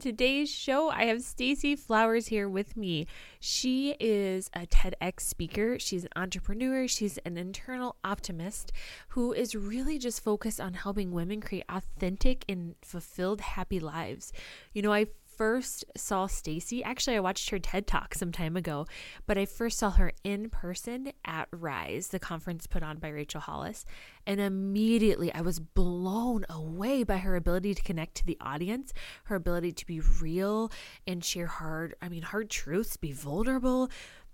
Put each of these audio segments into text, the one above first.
Today's show, I have Stacy Flowers here with me. She is a TEDx speaker, she's an entrepreneur, she's an internal optimist who is really just focused on helping women create authentic and fulfilled happy lives. You know, I first saw Stacy, actually I watched her TED Talk some time ago, but I first saw her in person at Rise, the conference put on by Rachel Hollis, and immediately I was blown away by her ability to connect to the audience, her ability to be real and share hard, I mean hard truths, be vulnerable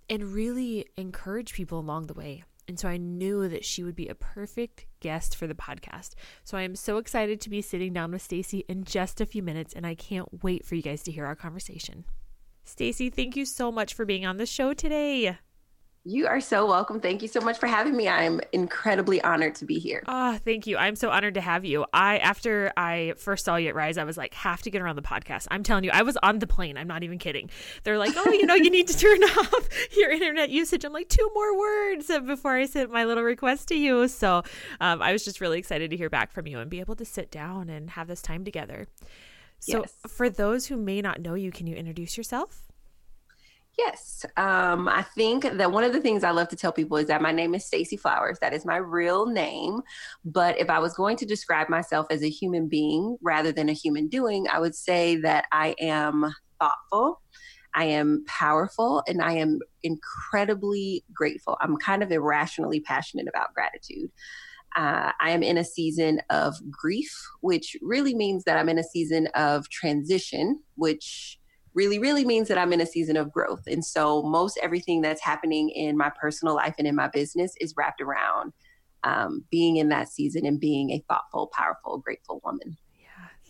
and really encourage people along the way. And so I knew that she would be a perfect guest for the podcast. So I am so excited to be sitting down with Stacy in just a few minutes and I can't wait for you guys to hear our conversation. Stacy, thank you so much for being on the show today. You are so welcome. Thank you so much for having me. I'm incredibly honored to be here. Oh, thank you. I'm so honored to have you. I after I first saw you at Rise, I was like, have to get around the podcast. I'm telling you, I was on the plane. I'm not even kidding. They're like, oh, you know, you need to turn off your internet usage. I'm like, two more words before I sent my little request to you. So um, I was just really excited to hear back from you and be able to sit down and have this time together. So, yes. for those who may not know you, can you introduce yourself? Yes. Um, I think that one of the things I love to tell people is that my name is Stacy Flowers. That is my real name. But if I was going to describe myself as a human being rather than a human doing, I would say that I am thoughtful, I am powerful, and I am incredibly grateful. I'm kind of irrationally passionate about gratitude. Uh, I am in a season of grief, which really means that I'm in a season of transition, which really, really means that I'm in a season of growth. And so most everything that's happening in my personal life and in my business is wrapped around um, being in that season and being a thoughtful, powerful, grateful woman.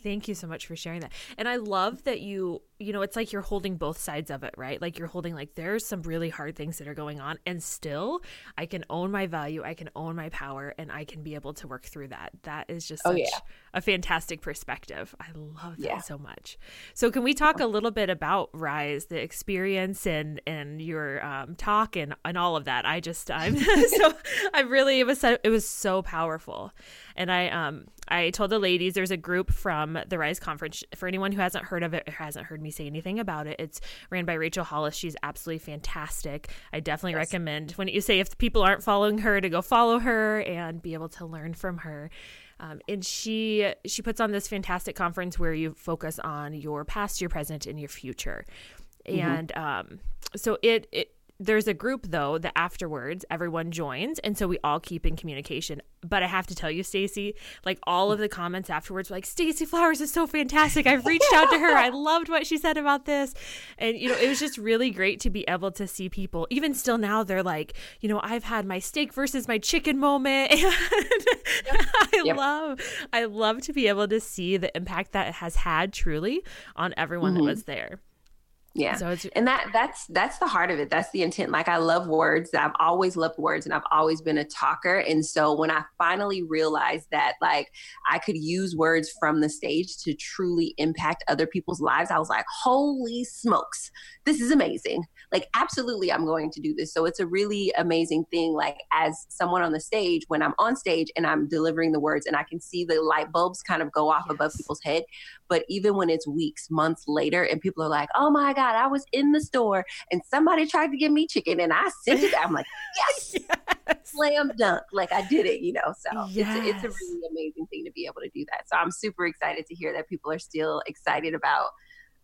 Thank you so much for sharing that. And I love that you, you know, it's like you're holding both sides of it, right? Like you're holding like there's some really hard things that are going on and still I can own my value, I can own my power and I can be able to work through that. That is just oh, such oh, yeah. a fantastic perspective. I love that yeah. so much. So can we talk a little bit about Rise, the experience and and your um, talk and and all of that? I just I'm so I really it was so, it was so powerful. And I um I told the ladies there's a group from the Rise Conference. For anyone who hasn't heard of it or hasn't heard me say anything about it, it's ran by Rachel Hollis. She's absolutely fantastic. I definitely yes. recommend when you say if people aren't following her to go follow her and be able to learn from her. Um, and she she puts on this fantastic conference where you focus on your past, your present, and your future. Mm-hmm. And um, so it, it there's a group though that afterwards everyone joins and so we all keep in communication but i have to tell you stacy like all of the comments afterwards were like stacy flowers is so fantastic i've reached out to her i loved what she said about this and you know it was just really great to be able to see people even still now they're like you know i've had my steak versus my chicken moment and yep. i yep. love i love to be able to see the impact that it has had truly on everyone mm-hmm. that was there yeah. So it's, and that that's that's the heart of it. That's the intent. Like I love words. I've always loved words and I've always been a talker. And so when I finally realized that like I could use words from the stage to truly impact other people's lives, I was like, holy smokes, this is amazing. Like absolutely I'm going to do this. So it's a really amazing thing. Like as someone on the stage, when I'm on stage and I'm delivering the words and I can see the light bulbs kind of go off yes. above people's head. But even when it's weeks, months later, and people are like, oh my God I was in the store and somebody tried to give me chicken and I sent it. I'm like, yes, yes. slam dunk. Like I did it, you know. So yes. it's, a, it's a really amazing thing to be able to do that. So I'm super excited to hear that people are still excited about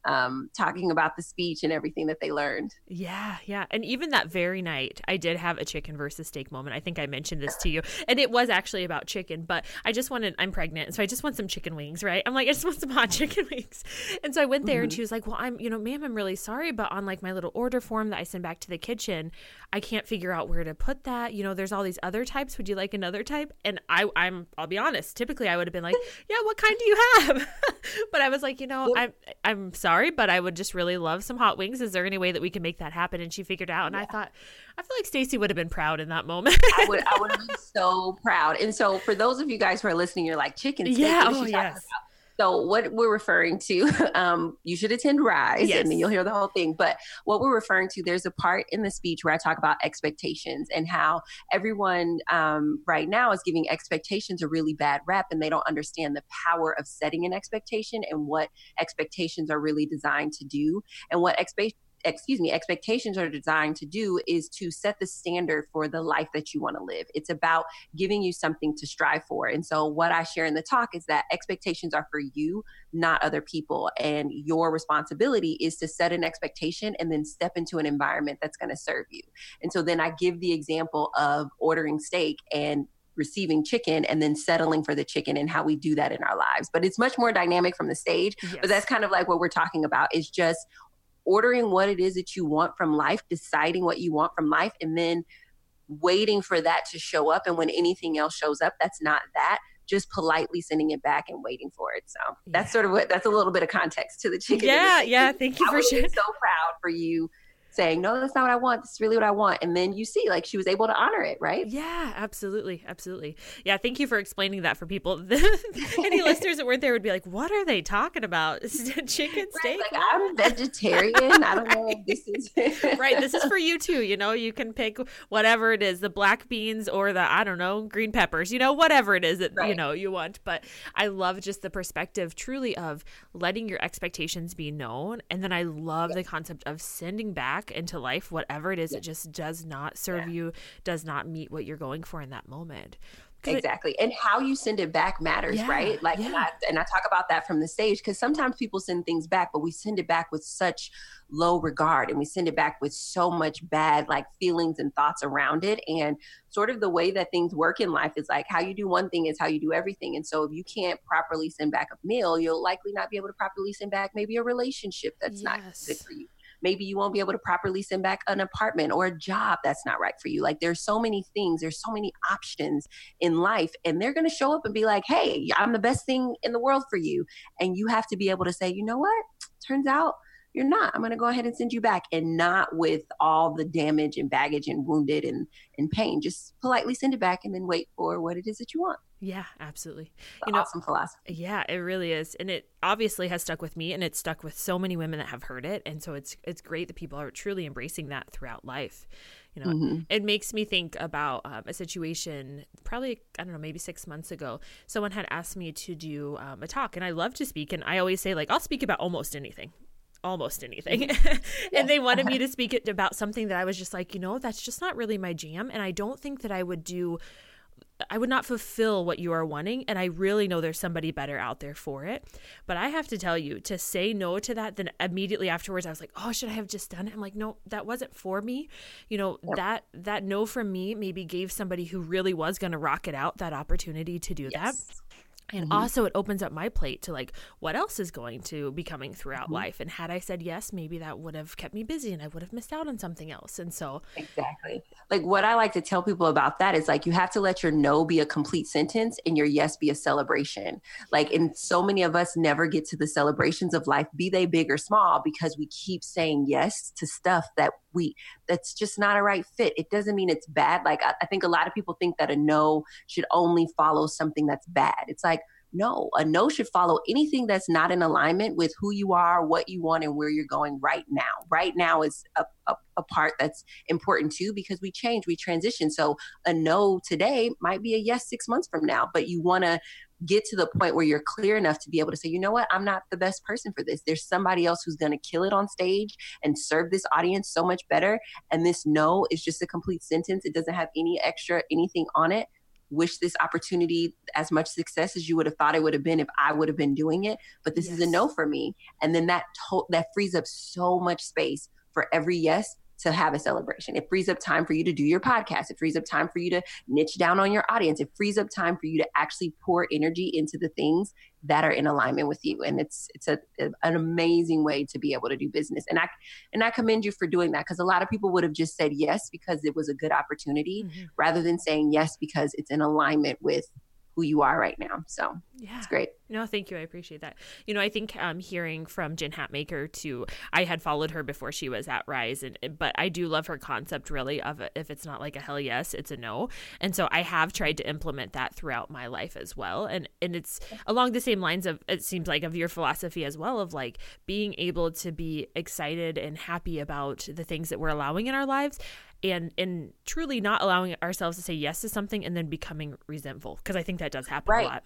um, talking about the speech and everything that they learned. Yeah, yeah. And even that very night, I did have a chicken versus steak moment. I think I mentioned this to you. And it was actually about chicken, but I just wanted, I'm pregnant. So I just want some chicken wings, right? I'm like, I just want some hot chicken wings. And so I went there mm-hmm. and she was like, Well, I'm, you know, ma'am, I'm really sorry, but on like my little order form that I send back to the kitchen, I can't figure out where to put that. You know, there's all these other types. Would you like another type? And I, I'm, I'll be honest, typically I would have been like, Yeah, what kind do you have? but I was like, you know, I'm, I'm sorry but I would just really love some hot wings. Is there any way that we can make that happen? And she figured out. And yeah. I thought, I feel like Stacy would have been proud in that moment. I would, I would have been so proud. And so for those of you guys who are listening, you're like chicken. Steak, yeah. Oh, yes. So what we're referring to, um, you should attend Rise, yes. and you'll hear the whole thing. But what we're referring to, there's a part in the speech where I talk about expectations and how everyone um, right now is giving expectations a really bad rap, and they don't understand the power of setting an expectation and what expectations are really designed to do, and what expectations excuse me, expectations are designed to do is to set the standard for the life that you want to live. It's about giving you something to strive for. And so, what I share in the talk is that expectations are for you, not other people. And your responsibility is to set an expectation and then step into an environment that's going to serve you. And so, then I give the example of ordering steak and receiving chicken and then settling for the chicken and how we do that in our lives. But it's much more dynamic from the stage. Yes. But that's kind of like what we're talking about is just ordering what it is that you want from life, deciding what you want from life, and then waiting for that to show up. And when anything else shows up, that's not that. Just politely sending it back and waiting for it. So yeah. that's sort of what that's a little bit of context to the chicken. Yeah, yeah. Thank you I for sharing. So proud for you saying, no, that's not what I want. This is really what I want. And then you see, like, she was able to honor it, right? Yeah, absolutely. Absolutely. Yeah. Thank you for explaining that for people. Any listeners that weren't there would be like, what are they talking about? Chicken steak? Right, like, I'm vegetarian. I don't know if this is. right. This is for you too. You know, you can pick whatever it is the black beans or the, I don't know, green peppers, you know, whatever it is that, right. you know, you want. But I love just the perspective truly of letting your expectations be known. And then I love the concept of sending back into life, whatever it is, yeah. it just does not serve yeah. you, does not meet what you're going for in that moment. Exactly. It, and how you send it back matters, yeah, right? Like, and I, and I talk about that from the stage because sometimes people send things back, but we send it back with such low regard and we send it back with so much bad like feelings and thoughts around it and sort of the way that things work in life is like how you do one thing is how you do everything and so if you can't properly send back a meal you'll likely not be able to properly send back maybe a relationship that's yes. not good for you maybe you won't be able to properly send back an apartment or a job that's not right for you. Like there's so many things, there's so many options in life, and they're going to show up and be like, hey, I'm the best thing in the world for you. And you have to be able to say, you know what? Turns out you're not. I'm going to go ahead and send you back and not with all the damage and baggage and wounded and, and pain. Just politely send it back and then wait for what it is that you want. Yeah, absolutely. you know, awesome philosophy. Yeah, it really is, and it obviously has stuck with me, and it's stuck with so many women that have heard it, and so it's it's great that people are truly embracing that throughout life. You know, mm-hmm. it makes me think about um, a situation probably I don't know maybe six months ago. Someone had asked me to do um, a talk, and I love to speak, and I always say like I'll speak about almost anything almost anything. Mm-hmm. and they wanted me to speak about something that I was just like, you know, that's just not really my jam. And I don't think that I would do, I would not fulfill what you are wanting. And I really know there's somebody better out there for it. But I have to tell you, to say no to that, then immediately afterwards, I was like, oh, should I have just done it? I'm like, no, that wasn't for me. You know, yep. that, that no from me maybe gave somebody who really was going to rock it out that opportunity to do yes. that and mm-hmm. also it opens up my plate to like what else is going to be coming throughout mm-hmm. life and had i said yes maybe that would have kept me busy and i would have missed out on something else and so exactly like what i like to tell people about that is like you have to let your no be a complete sentence and your yes be a celebration like and so many of us never get to the celebrations of life be they big or small because we keep saying yes to stuff that we that's just not a right fit it doesn't mean it's bad like I, I think a lot of people think that a no should only follow something that's bad it's like no, a no should follow anything that's not in alignment with who you are, what you want, and where you're going right now. Right now is a, a, a, part that's important too because we change, we transition. So a no today might be a yes six months from now, but you want to get to the point where you're clear enough to be able to say, you know what, I'm not the best person for this. There's somebody else who's going to kill it on stage and serve this audience so much better. And this no is just a complete sentence. It doesn't have any extra anything on it wish this opportunity as much success as you would have thought it would have been if I would have been doing it. But this yes. is a no for me. And then that to- that frees up so much space for every yes to have a celebration. It frees up time for you to do your podcast. It frees up time for you to niche down on your audience. It frees up time for you to actually pour energy into the things that are in alignment with you. And it's it's a, an amazing way to be able to do business. And I and I commend you for doing that because a lot of people would have just said yes because it was a good opportunity mm-hmm. rather than saying yes because it's in alignment with who you are right now. So yeah, it's great. No, thank you. I appreciate that. You know, I think um, hearing from Jen Hatmaker too. I had followed her before she was at Rise, and but I do love her concept really of if it's not like a hell yes, it's a no. And so I have tried to implement that throughout my life as well. And and it's along the same lines of it seems like of your philosophy as well of like being able to be excited and happy about the things that we're allowing in our lives and and truly not allowing ourselves to say yes to something and then becoming resentful because I think that does happen right. a lot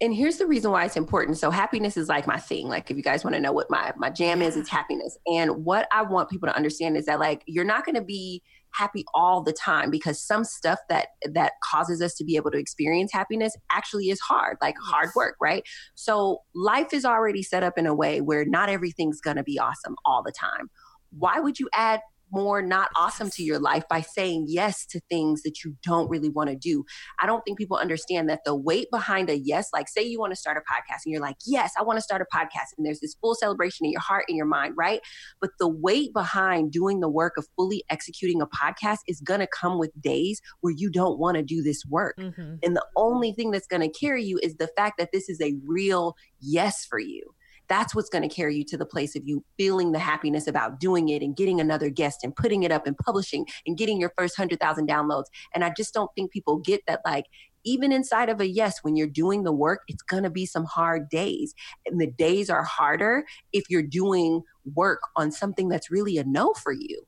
and here's the reason why it's important. So happiness is like my thing. Like if you guys want to know what my my jam is, it's happiness. And what I want people to understand is that like you're not going to be happy all the time because some stuff that that causes us to be able to experience happiness actually is hard, like yes. hard work, right? So life is already set up in a way where not everything's going to be awesome all the time. Why would you add more not awesome to your life by saying yes to things that you don't really want to do. I don't think people understand that the weight behind a yes, like say you want to start a podcast and you're like, yes, I want to start a podcast. And there's this full celebration in your heart and your mind, right? But the weight behind doing the work of fully executing a podcast is going to come with days where you don't want to do this work. Mm-hmm. And the only thing that's going to carry you is the fact that this is a real yes for you that's what's going to carry you to the place of you feeling the happiness about doing it and getting another guest and putting it up and publishing and getting your first 100,000 downloads. And I just don't think people get that, like, even inside of a yes, when you're doing the work, it's going to be some hard days. And the days are harder if you're doing work on something that's really a no for you.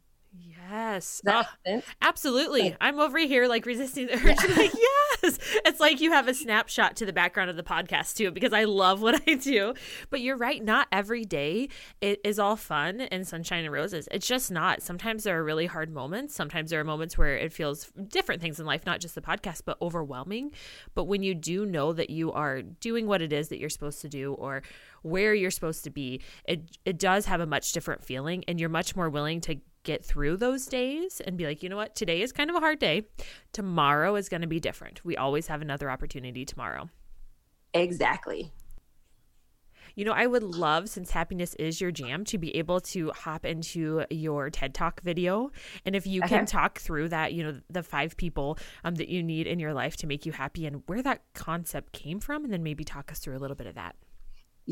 Yes. Oh, absolutely. I'm over here like resisting the urge. Yeah. like, yes. It's like you have a snapshot to the background of the podcast too, because I love what I do. But you're right. Not every day it is all fun and sunshine and roses. It's just not. Sometimes there are really hard moments. Sometimes there are moments where it feels different things in life, not just the podcast, but overwhelming. But when you do know that you are doing what it is that you're supposed to do or where you're supposed to be, it it does have a much different feeling and you're much more willing to get through those days and be like, you know what, today is kind of a hard day. Tomorrow is going to be different. We always have another opportunity tomorrow. Exactly. You know, I would love, since happiness is your jam, to be able to hop into your TED Talk video. And if you can talk through that, you know, the five people um, that you need in your life to make you happy and where that concept came from, and then maybe talk us through a little bit of that.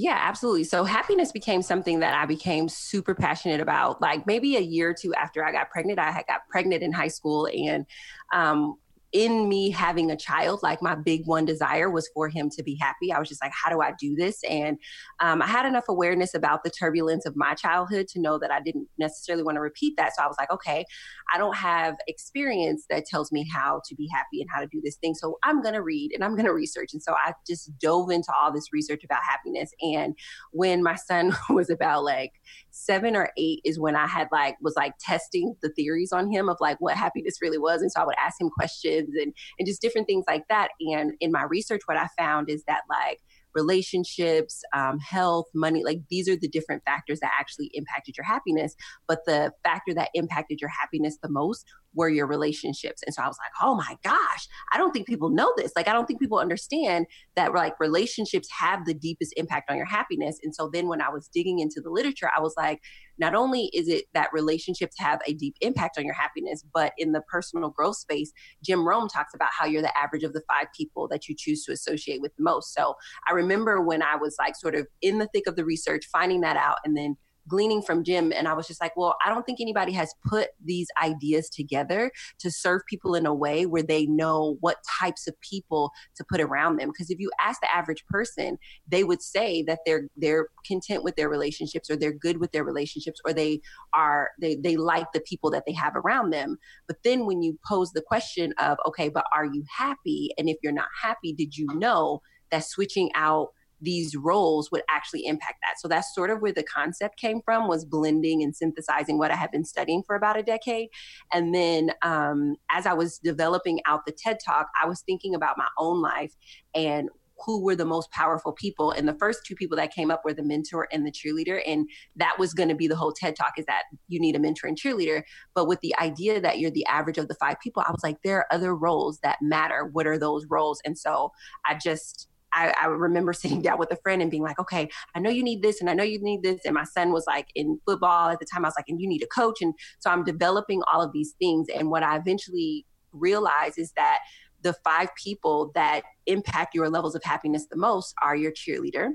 Yeah, absolutely. So happiness became something that I became super passionate about. Like maybe a year or two after I got pregnant, I had got pregnant in high school, and um, in me having a child, like my big one desire was for him to be happy. I was just like, how do I do this? And um, I had enough awareness about the turbulence of my childhood to know that I didn't necessarily want to repeat that. So I was like, okay, I don't have experience that tells me how to be happy and how to do this thing. So I'm going to read and I'm going to research. And so I just dove into all this research about happiness. And when my son was about like seven or eight, is when I had like, was like testing the theories on him of like what happiness really was. And so I would ask him questions kids and, and just different things like that. And in my research, what I found is that like relationships, um, health, money, like these are the different factors that actually impacted your happiness. But the factor that impacted your happiness the most were your relationships. And so I was like, oh my gosh, I don't think people know this. Like, I don't think people understand that like relationships have the deepest impact on your happiness. And so then when I was digging into the literature, I was like, not only is it that relationships have a deep impact on your happiness, but in the personal growth space, Jim Rohn talks about how you're the average of the five people that you choose to associate with the most. So I remember when I was like sort of in the thick of the research, finding that out, and then gleaning from Jim. And I was just like, well, I don't think anybody has put these ideas together to serve people in a way where they know what types of people to put around them. Because if you ask the average person, they would say that they're they're content with their relationships or they're good with their relationships or they are they they like the people that they have around them. But then when you pose the question of, okay, but are you happy? And if you're not happy, did you know that switching out these roles would actually impact that. So that's sort of where the concept came from was blending and synthesizing what I had been studying for about a decade. And then um, as I was developing out the TED Talk, I was thinking about my own life and who were the most powerful people. And the first two people that came up were the mentor and the cheerleader. And that was going to be the whole TED talk is that you need a mentor and cheerleader. But with the idea that you're the average of the five people, I was like, there are other roles that matter. What are those roles? And so I just I, I, remember sitting down with a friend and being like, okay, I know you need this and I know you need this. And my son was like in football at the time. I was like, and you need a coach. And so I'm developing all of these things. And what I eventually realized is that the five people that impact your levels of happiness the most are your cheerleader,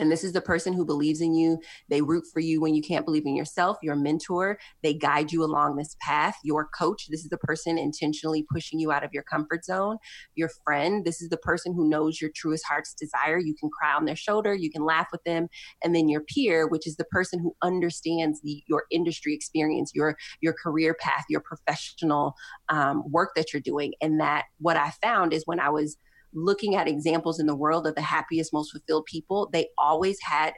and this is the person who believes in you. They root for you when you can't believe in yourself. Your mentor, they guide you along this path. Your coach, this is the person intentionally pushing you out of your comfort zone. Your friend, this is the person who knows your truest heart's desire. You can cry on their shoulder, you can laugh with them. And then your peer, which is the person who understands the, your industry experience, your your career path, your professional um, work that you're doing. And that what I found is when I was looking at examples in the world of the happiest, most fulfilled people, they always had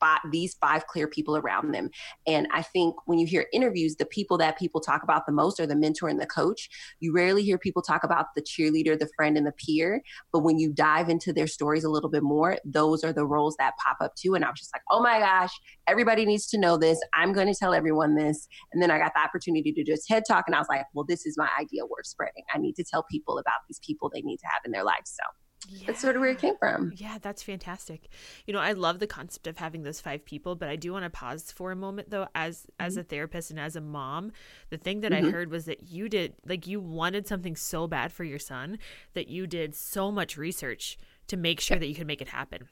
five, these five clear people around them. And I think when you hear interviews, the people that people talk about the most are the mentor and the coach. You rarely hear people talk about the cheerleader, the friend, and the peer. But when you dive into their stories a little bit more, those are the roles that pop up too. And I was just like, oh my gosh, everybody needs to know this. I'm going to tell everyone this. And then I got the opportunity to a TED talk, and I was like, well, this is my idea worth spreading. I need to tell people about these people they need to have in their lives. So yeah. that's sort of where it came from. Yeah, that's fantastic. You know, I love the concept of having those five people, but I do want to pause for a moment though as mm-hmm. as a therapist and as a mom. The thing that mm-hmm. I heard was that you did like you wanted something so bad for your son that you did so much research to make sure that you could make it happen.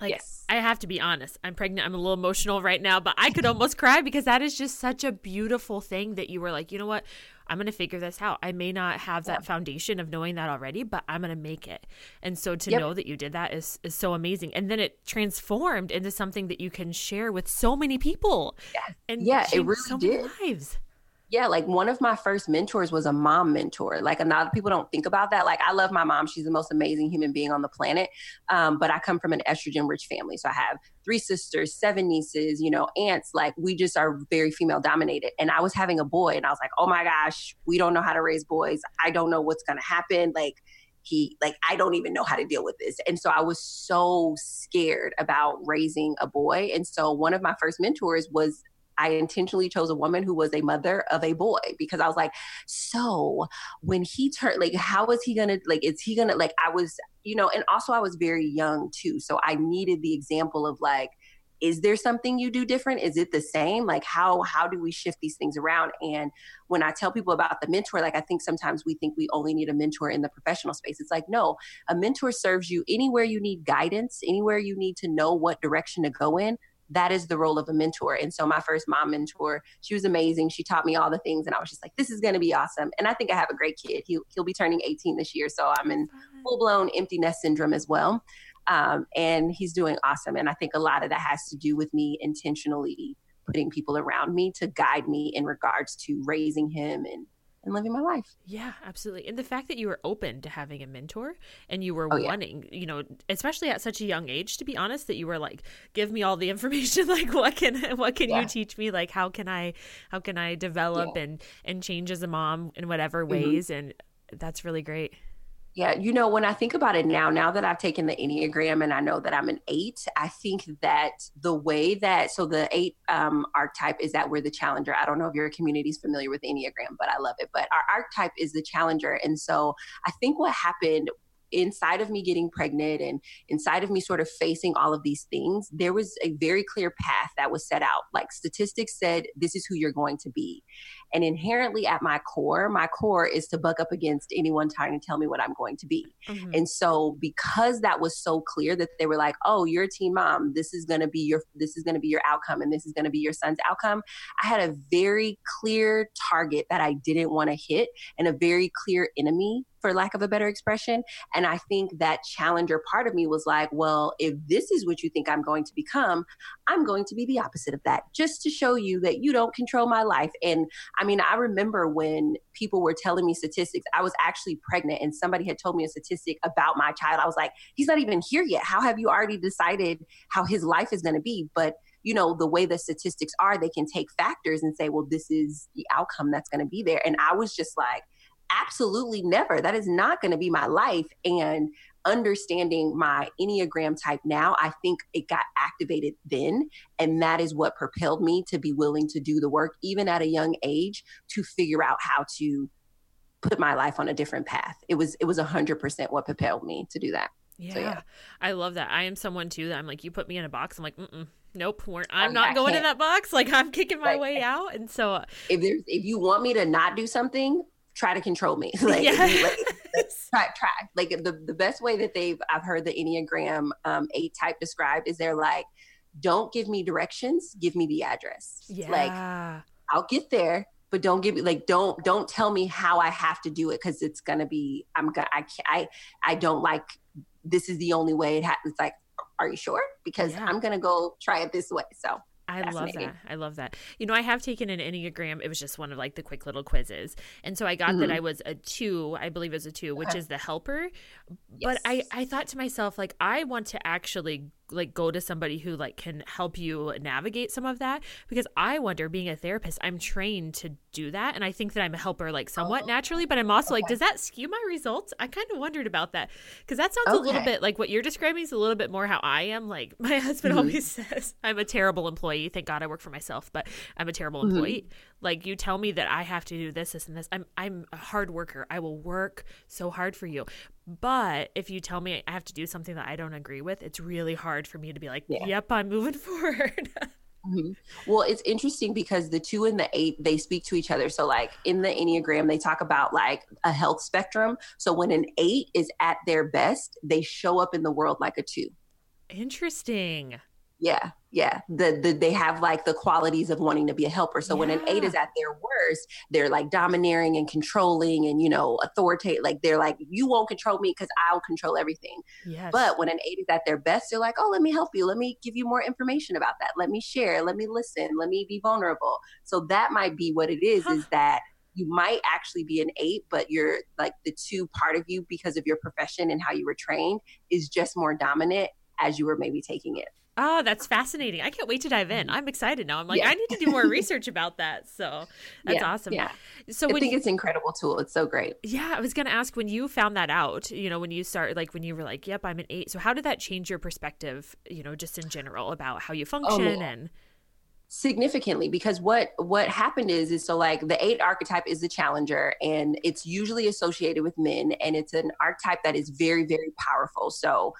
Like yes. I have to be honest. I'm pregnant. I'm a little emotional right now, but I could almost cry because that is just such a beautiful thing that you were like, you know what? I'm going to figure this out. I may not have that yeah. foundation of knowing that already, but I'm going to make it. And so to yep. know that you did that is is so amazing. And then it transformed into something that you can share with so many people. Yeah. And yeah, it really so did. lives yeah, like one of my first mentors was a mom mentor. Like a lot of people don't think about that. Like I love my mom; she's the most amazing human being on the planet. Um, but I come from an estrogen-rich family, so I have three sisters, seven nieces, you know, aunts. Like we just are very female dominated. And I was having a boy, and I was like, oh my gosh, we don't know how to raise boys. I don't know what's gonna happen. Like he like i don't even know how to deal with this and so i was so scared about raising a boy and so one of my first mentors was I intentionally chose a woman who was a mother of a boy because I was like, so when he turned, like, how is he gonna, like, is he gonna, like, I was, you know, and also I was very young too. So I needed the example of like, is there something you do different? Is it the same? Like how how do we shift these things around? And when i tell people about the mentor like i think sometimes we think we only need a mentor in the professional space. It's like no a mentor serves you anywhere you need guidance anywhere you need to know what direction to go in that is the role of a mentor. And so my first mom mentor, she was amazing. She taught me all the things and I was just like, this is going to be awesome. And I think I have a great kid. He'll, he'll be turning 18 this year. So I'm in full blown empty nest syndrome as well. Um, and he's doing awesome. And I think a lot of that has to do with me intentionally putting people around me to guide me in regards to raising him and and living my life. Yeah, absolutely. And the fact that you were open to having a mentor and you were oh, wanting, yeah. you know, especially at such a young age to be honest that you were like give me all the information like what can what can yeah. you teach me like how can I how can I develop yeah. and and change as a mom in whatever mm-hmm. ways mm-hmm. and that's really great. Yeah, you know, when I think about it now, now that I've taken the Enneagram and I know that I'm an eight, I think that the way that, so the eight um, archetype is that we're the challenger. I don't know if your community is familiar with Enneagram, but I love it. But our archetype is the challenger. And so I think what happened inside of me getting pregnant and inside of me sort of facing all of these things, there was a very clear path that was set out. Like statistics said, this is who you're going to be. And inherently at my core, my core is to buck up against anyone trying to tell me what I'm going to be. Mm-hmm. And so because that was so clear that they were like, "Oh, you're a teen mom. This is going to be your this is going to be your outcome and this is going to be your son's outcome." I had a very clear target that I didn't want to hit and a very clear enemy for lack of a better expression. And I think that challenger part of me was like, well, if this is what you think I'm going to become, I'm going to be the opposite of that, just to show you that you don't control my life. And I mean, I remember when people were telling me statistics, I was actually pregnant and somebody had told me a statistic about my child. I was like, he's not even here yet. How have you already decided how his life is going to be? But you know the way the statistics are they can take factors and say well this is the outcome that's going to be there and i was just like absolutely never that is not going to be my life and understanding my Enneagram type now, I think it got activated then. And that is what propelled me to be willing to do the work, even at a young age, to figure out how to put my life on a different path. It was it was a hundred percent what propelled me to do that. Yeah, so, yeah, I love that. I am someone too that I'm like, you put me in a box. I'm like, mm nope, I'm not going in that box. Like I'm kicking my right. way out. And so, uh, if there's if you want me to not do something, try to control me. like, yes. like try try like the the best way that they've I've heard the Enneagram um, eight type described is they're like, don't give me directions, give me the address. Yeah. Like I'll get there, but don't give me like don't don't tell me how I have to do it because it's gonna be I'm gonna I I I don't like this is the only way it happens. Like, are you sure? Because yeah. I'm gonna go try it this way. So I love that. I love that. You know, I have taken an Enneagram. It was just one of like the quick little quizzes. And so I got mm-hmm. that I was a two, I believe it was a two, which is the helper. Yes. But I, I thought to myself, like, I want to actually like go to somebody who like can help you navigate some of that because I wonder being a therapist I'm trained to do that and I think that I'm a helper like somewhat oh. naturally but I'm also okay. like does that skew my results I kind of wondered about that because that sounds okay. a little bit like what you're describing is a little bit more how I am like my husband mm-hmm. always says I'm a terrible employee thank God I work for myself but I'm a terrible mm-hmm. employee like you tell me that I have to do this this and this I'm I'm a hard worker I will work so hard for you but if you tell me I have to do something that I don't agree with, it's really hard for me to be like, yeah. yep, I'm moving forward. mm-hmm. Well, it's interesting because the two and the eight, they speak to each other. So, like in the Enneagram, they talk about like a health spectrum. So, when an eight is at their best, they show up in the world like a two. Interesting. Yeah yeah the, the they have like the qualities of wanting to be a helper so yeah. when an eight is at their worst they're like domineering and controlling and you know authoritative like they're like you won't control me because i'll control everything yes. but when an eight is at their best they're like oh let me help you let me give you more information about that let me share let me listen let me be vulnerable so that might be what it is huh. is that you might actually be an eight, but you're like the two part of you because of your profession and how you were trained is just more dominant as you were maybe taking it. Oh, that's fascinating. I can't wait to dive in. I'm excited now. I'm like, yeah. I need to do more research about that. So that's yeah, awesome. Yeah. So I think you, it's an incredible tool. It's so great. Yeah. I was going to ask when you found that out, you know, when you started, like when you were like, yep, I'm an eight. So how did that change your perspective, you know, just in general about how you oh, function oh, and significantly because what what happened is is so like the eight archetype is the challenger and it's usually associated with men and it's an archetype that is very very powerful so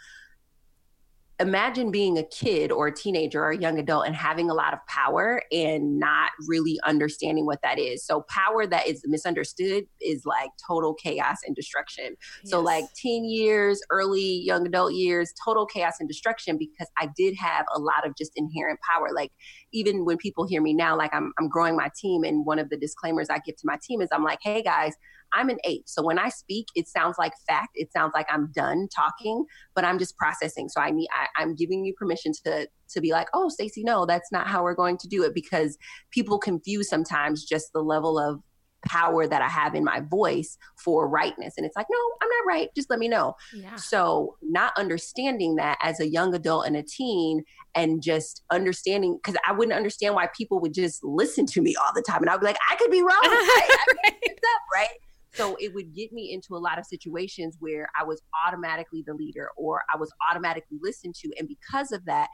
imagine being a kid or a teenager or a young adult and having a lot of power and not really understanding what that is. So, power that is misunderstood is like total chaos and destruction. Yes. So, like teen years, early young adult years, total chaos and destruction because I did have a lot of just inherent power. Like, even when people hear me now, like I'm, I'm growing my team, and one of the disclaimers I give to my team is I'm like, hey guys, I'm an eight. So when I speak, it sounds like fact. It sounds like I'm done talking, but I'm just processing. So I need I, am giving you permission to to be like, oh, Stacy, no, that's not how we're going to do it because people confuse sometimes just the level of power that I have in my voice for rightness. And it's like, no, I'm not right. Just let me know. Yeah. So, not understanding that as a young adult and a teen, and just understanding, because I wouldn't understand why people would just listen to me all the time. And I'd be like, I could be wrong. right? Up, right? So it would get me into a lot of situations where I was automatically the leader or I was automatically listened to. And because of that,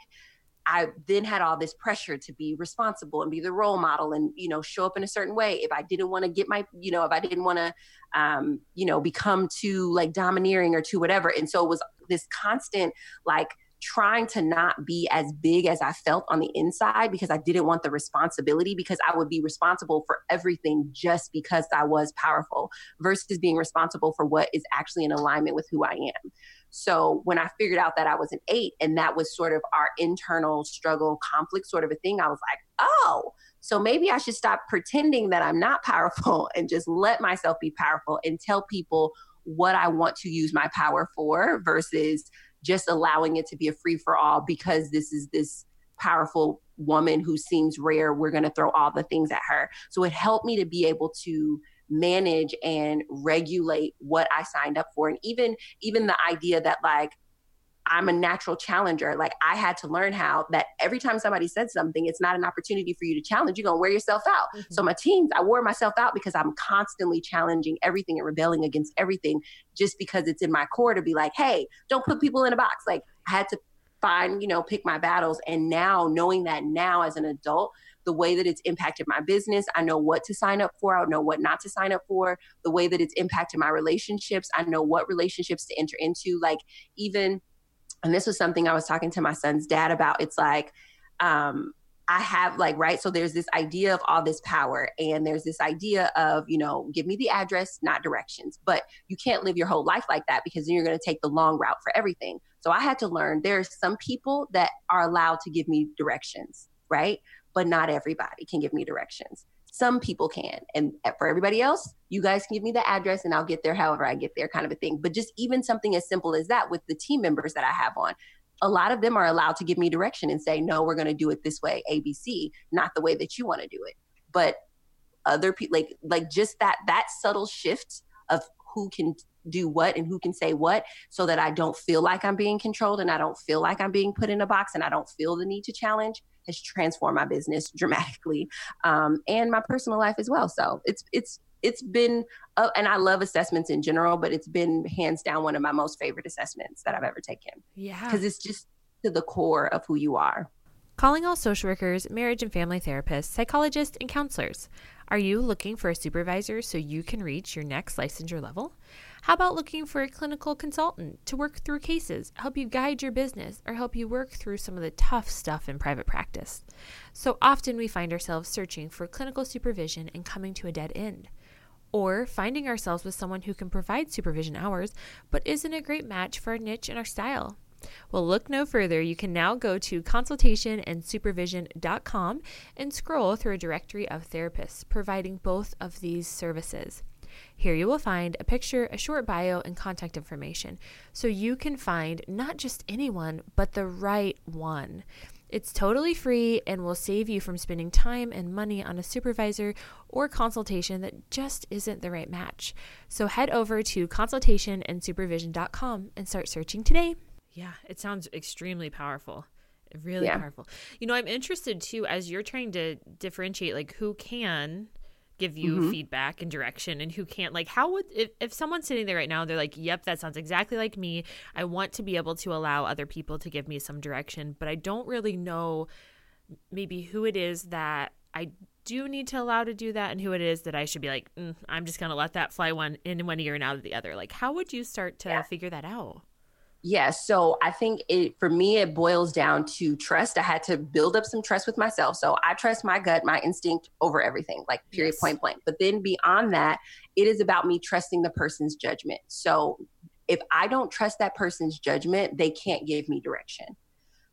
I then had all this pressure to be responsible and be the role model and, you know, show up in a certain way. If I didn't want to get my, you know, if I didn't want to, um, you know, become too like domineering or too whatever. And so it was this constant like, trying to not be as big as I felt on the inside because I didn't want the responsibility because I would be responsible for everything just because I was powerful versus being responsible for what is actually in alignment with who I am. So when I figured out that I was an eight and that was sort of our internal struggle, conflict sort of a thing, I was like, oh, so maybe I should stop pretending that I'm not powerful and just let myself be powerful and tell people what I want to use my power for versus just allowing it to be a free for all because this is this powerful woman who seems rare. We're going to throw all the things at her. So it helped me to be able to manage and regulate what I signed up for. And even even the idea that like I'm a natural challenger. Like I had to learn how that every time somebody said something, it's not an opportunity for you to challenge. You're gonna wear yourself out. Mm-hmm. So my teens, I wore myself out because I'm constantly challenging everything and rebelling against everything just because it's in my core to be like, hey, don't put people in a box. Like I had to find, you know, pick my battles. And now knowing that now as an adult, the way that it's impacted my business. I know what to sign up for. I know what not to sign up for. The way that it's impacted my relationships. I know what relationships to enter into. Like even and this was something I was talking to my son's dad about. It's like, um, I have like, right. So there's this idea of all this power, and there's this idea of, you know, give me the address, not directions. But you can't live your whole life like that because then you're going to take the long route for everything. So I had to learn there's some people that are allowed to give me directions, right? But not everybody can give me directions. Some people can. And for everybody else, you guys can give me the address and I'll get there however I get there, kind of a thing. But just even something as simple as that with the team members that I have on, a lot of them are allowed to give me direction and say, no, we're going to do it this way, ABC, not the way that you want to do it. But other people, like, like just that, that subtle shift of who can do what and who can say what so that I don't feel like I'm being controlled and I don't feel like I'm being put in a box and I don't feel the need to challenge has transformed my business dramatically um, and my personal life as well. So it's, it's, it's been uh, and i love assessments in general but it's been hands down one of my most favorite assessments that i've ever taken. Yeah. Because it's just to the core of who you are. Calling all social workers marriage and family therapists psychologists and counselors. Are you looking for a supervisor so you can reach your next licensure level how about looking for a clinical consultant to work through cases, help you guide your business, or help you work through some of the tough stuff in private practice? So often we find ourselves searching for clinical supervision and coming to a dead end or finding ourselves with someone who can provide supervision hours but isn't a great match for our niche and our style. Well, look no further. You can now go to consultationandsupervision.com and scroll through a directory of therapists providing both of these services. Here you will find a picture, a short bio, and contact information so you can find not just anyone, but the right one. It's totally free and will save you from spending time and money on a supervisor or consultation that just isn't the right match. So head over to consultationandsupervision.com and start searching today. Yeah, it sounds extremely powerful. Really yeah. powerful. You know, I'm interested too as you're trying to differentiate like who can give you mm-hmm. feedback and direction and who can't like how would if, if someone's sitting there right now they're like yep that sounds exactly like me i want to be able to allow other people to give me some direction but i don't really know maybe who it is that i do need to allow to do that and who it is that i should be like mm, i'm just going to let that fly one in one ear and out of the other like how would you start to yeah. figure that out yeah, so I think it for me it boils down to trust. I had to build up some trust with myself. So I trust my gut, my instinct over everything, like period yes. point blank. But then beyond that, it is about me trusting the person's judgment. So if I don't trust that person's judgment, they can't give me direction.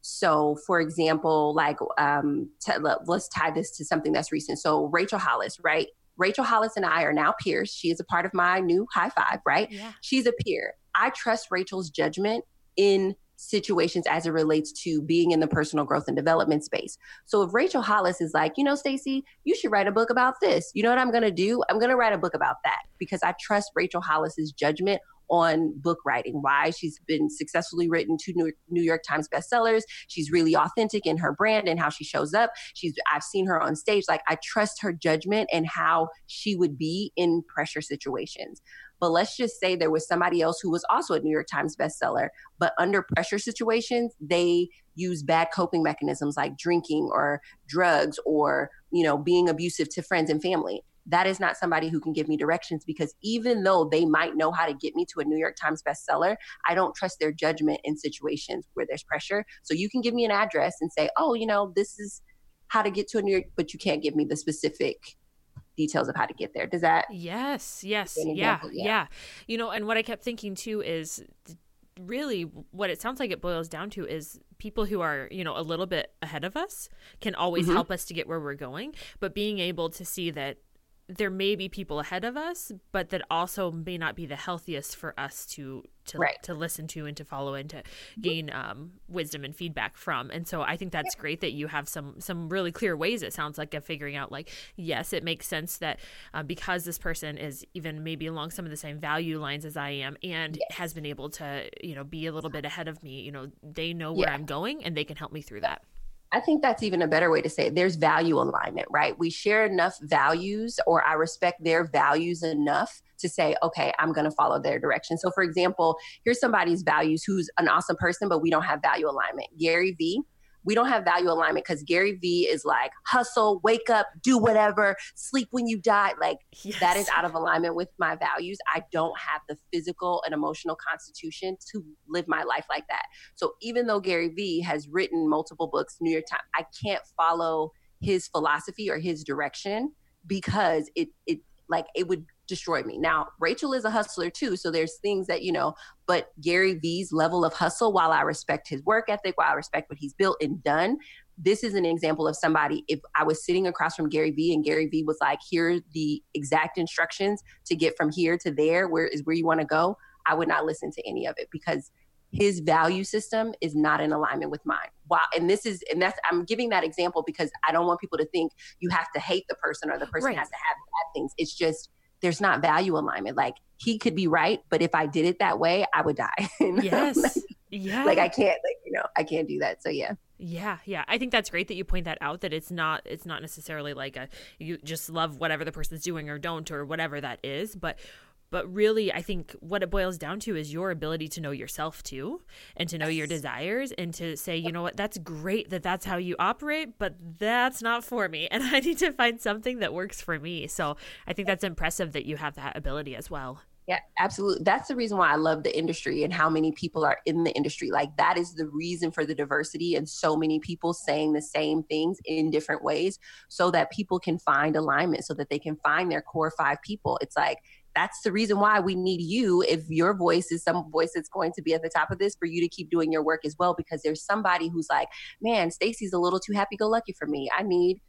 So, for example, like um, t- let's tie this to something that's recent. So, Rachel Hollis, right? Rachel Hollis and I are now peers. She is a part of my new high five, right? Yeah. She's a peer. I trust Rachel's judgment in situations as it relates to being in the personal growth and development space. So if Rachel Hollis is like, you know, Stacy, you should write a book about this. You know what I'm going to do? I'm going to write a book about that because I trust Rachel Hollis's judgment on book writing. Why she's been successfully written two New York Times bestsellers. She's really authentic in her brand and how she shows up. She's I've seen her on stage. Like I trust her judgment and how she would be in pressure situations. But let's just say there was somebody else who was also a New York Times bestseller, but under pressure situations, they use bad coping mechanisms like drinking or drugs or, you know, being abusive to friends and family. That is not somebody who can give me directions because even though they might know how to get me to a New York Times bestseller, I don't trust their judgment in situations where there's pressure. So you can give me an address and say, oh, you know, this is how to get to a New York, but you can't give me the specific details of how to get there. Does that? Yes, yes, yeah, yeah, yeah. You know, and what I kept thinking too is really what it sounds like it boils down to is people who are you know a little bit ahead of us can always mm-hmm. help us to get where we're going but being able to see that there may be people ahead of us, but that also may not be the healthiest for us to to right. to listen to and to follow and to gain um, wisdom and feedback from. And so I think that's yeah. great that you have some some really clear ways. It sounds like of figuring out like yes, it makes sense that uh, because this person is even maybe along some of the same value lines as I am and yes. has been able to you know be a little bit ahead of me. You know they know where yeah. I'm going and they can help me through that. I think that's even a better way to say it. There's value alignment, right? We share enough values, or I respect their values enough to say, okay, I'm going to follow their direction. So, for example, here's somebody's values who's an awesome person, but we don't have value alignment. Gary Vee, we don't have value alignment because Gary Vee is like hustle, wake up, do whatever, sleep when you die. Like yes. that is out of alignment with my values. I don't have the physical and emotional constitution to live my life like that. So even though Gary Vee has written multiple books, New York Times, I can't follow his philosophy or his direction because it it like it would destroy me. Now, Rachel is a hustler too, so there's things that, you know, but Gary Vee's level of hustle, while I respect his work ethic, while I respect what he's built and done, this is an example of somebody if I was sitting across from Gary Vee and Gary Vee was like, here the exact instructions to get from here to there, where is where you want to go, I would not listen to any of it because his value system is not in alignment with mine. Wow. And this is, and that's, I'm giving that example because I don't want people to think you have to hate the person or the person right. has to have bad things. It's just, there's not value alignment. Like he could be right, but if I did it that way, I would die. yes. like, yeah. Like I can't, like, you know, I can't do that. So yeah. Yeah, yeah. I think that's great that you point that out that it's not it's not necessarily like a you just love whatever the person's doing or don't or whatever that is, but but really, I think what it boils down to is your ability to know yourself too and to know your desires and to say, you know what, that's great that that's how you operate, but that's not for me. And I need to find something that works for me. So I think that's impressive that you have that ability as well. Yeah, absolutely. That's the reason why I love the industry and how many people are in the industry. Like that is the reason for the diversity and so many people saying the same things in different ways so that people can find alignment, so that they can find their core five people. It's like that's the reason why we need you if your voice is some voice that's going to be at the top of this for you to keep doing your work as well because there's somebody who's like man stacy's a little too happy go lucky for me. I need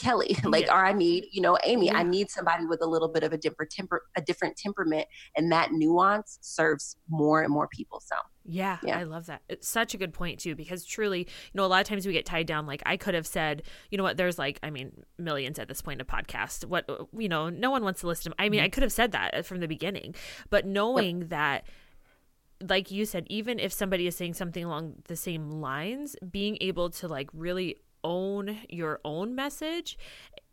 Kelly, like, yeah. or I need, you know, Amy, yeah. I need somebody with a little bit of a different temper, a different temperament, and that nuance serves more and more people. So, yeah, yeah, I love that. It's such a good point too, because truly, you know, a lot of times we get tied down. Like I could have said, you know what, there's like, I mean, millions at this point of podcast. What, you know, no one wants to listen. I mean, mm-hmm. I could have said that from the beginning, but knowing yep. that like you said, even if somebody is saying something along the same lines, being able to like really own your own message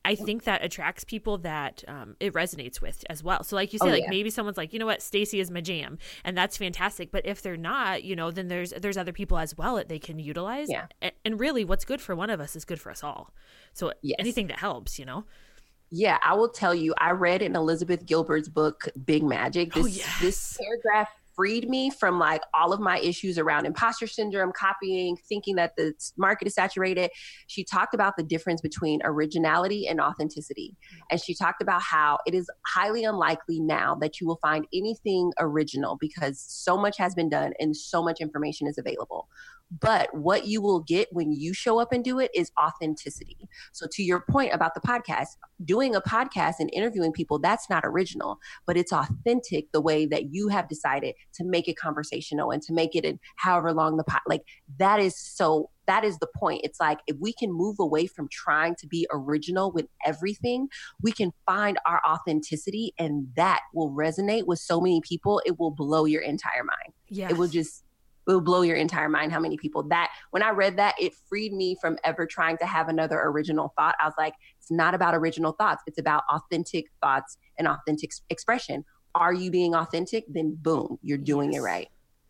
I think that attracts people that um, it resonates with as well. So, like you say, oh, like yeah. maybe someone's like, you know what, Stacy is my jam, and that's fantastic. But if they're not, you know, then there's there's other people as well that they can utilize. Yeah. And, and really, what's good for one of us is good for us all. So yes. anything that helps, you know. Yeah, I will tell you. I read in Elizabeth Gilbert's book Big Magic. Oh, this oh, yes. this paragraph freed me from like all of my issues around imposter syndrome, copying, thinking that the market is saturated. She talked about the difference between originality and authenticity. And she talked about how it is highly unlikely now that you will find anything original because so much has been done and so much information is available. But what you will get when you show up and do it is authenticity. So, to your point about the podcast, doing a podcast and interviewing people, that's not original, but it's authentic the way that you have decided to make it conversational and to make it in however long the pot, like that is so that is the point. It's like if we can move away from trying to be original with everything, we can find our authenticity and that will resonate with so many people. It will blow your entire mind. Yeah. It will just it will blow your entire mind how many people that when I read that, it freed me from ever trying to have another original thought. I was like, it's not about original thoughts, it's about authentic thoughts and authentic expression. Are you being authentic? Then boom, you're doing yes. it right.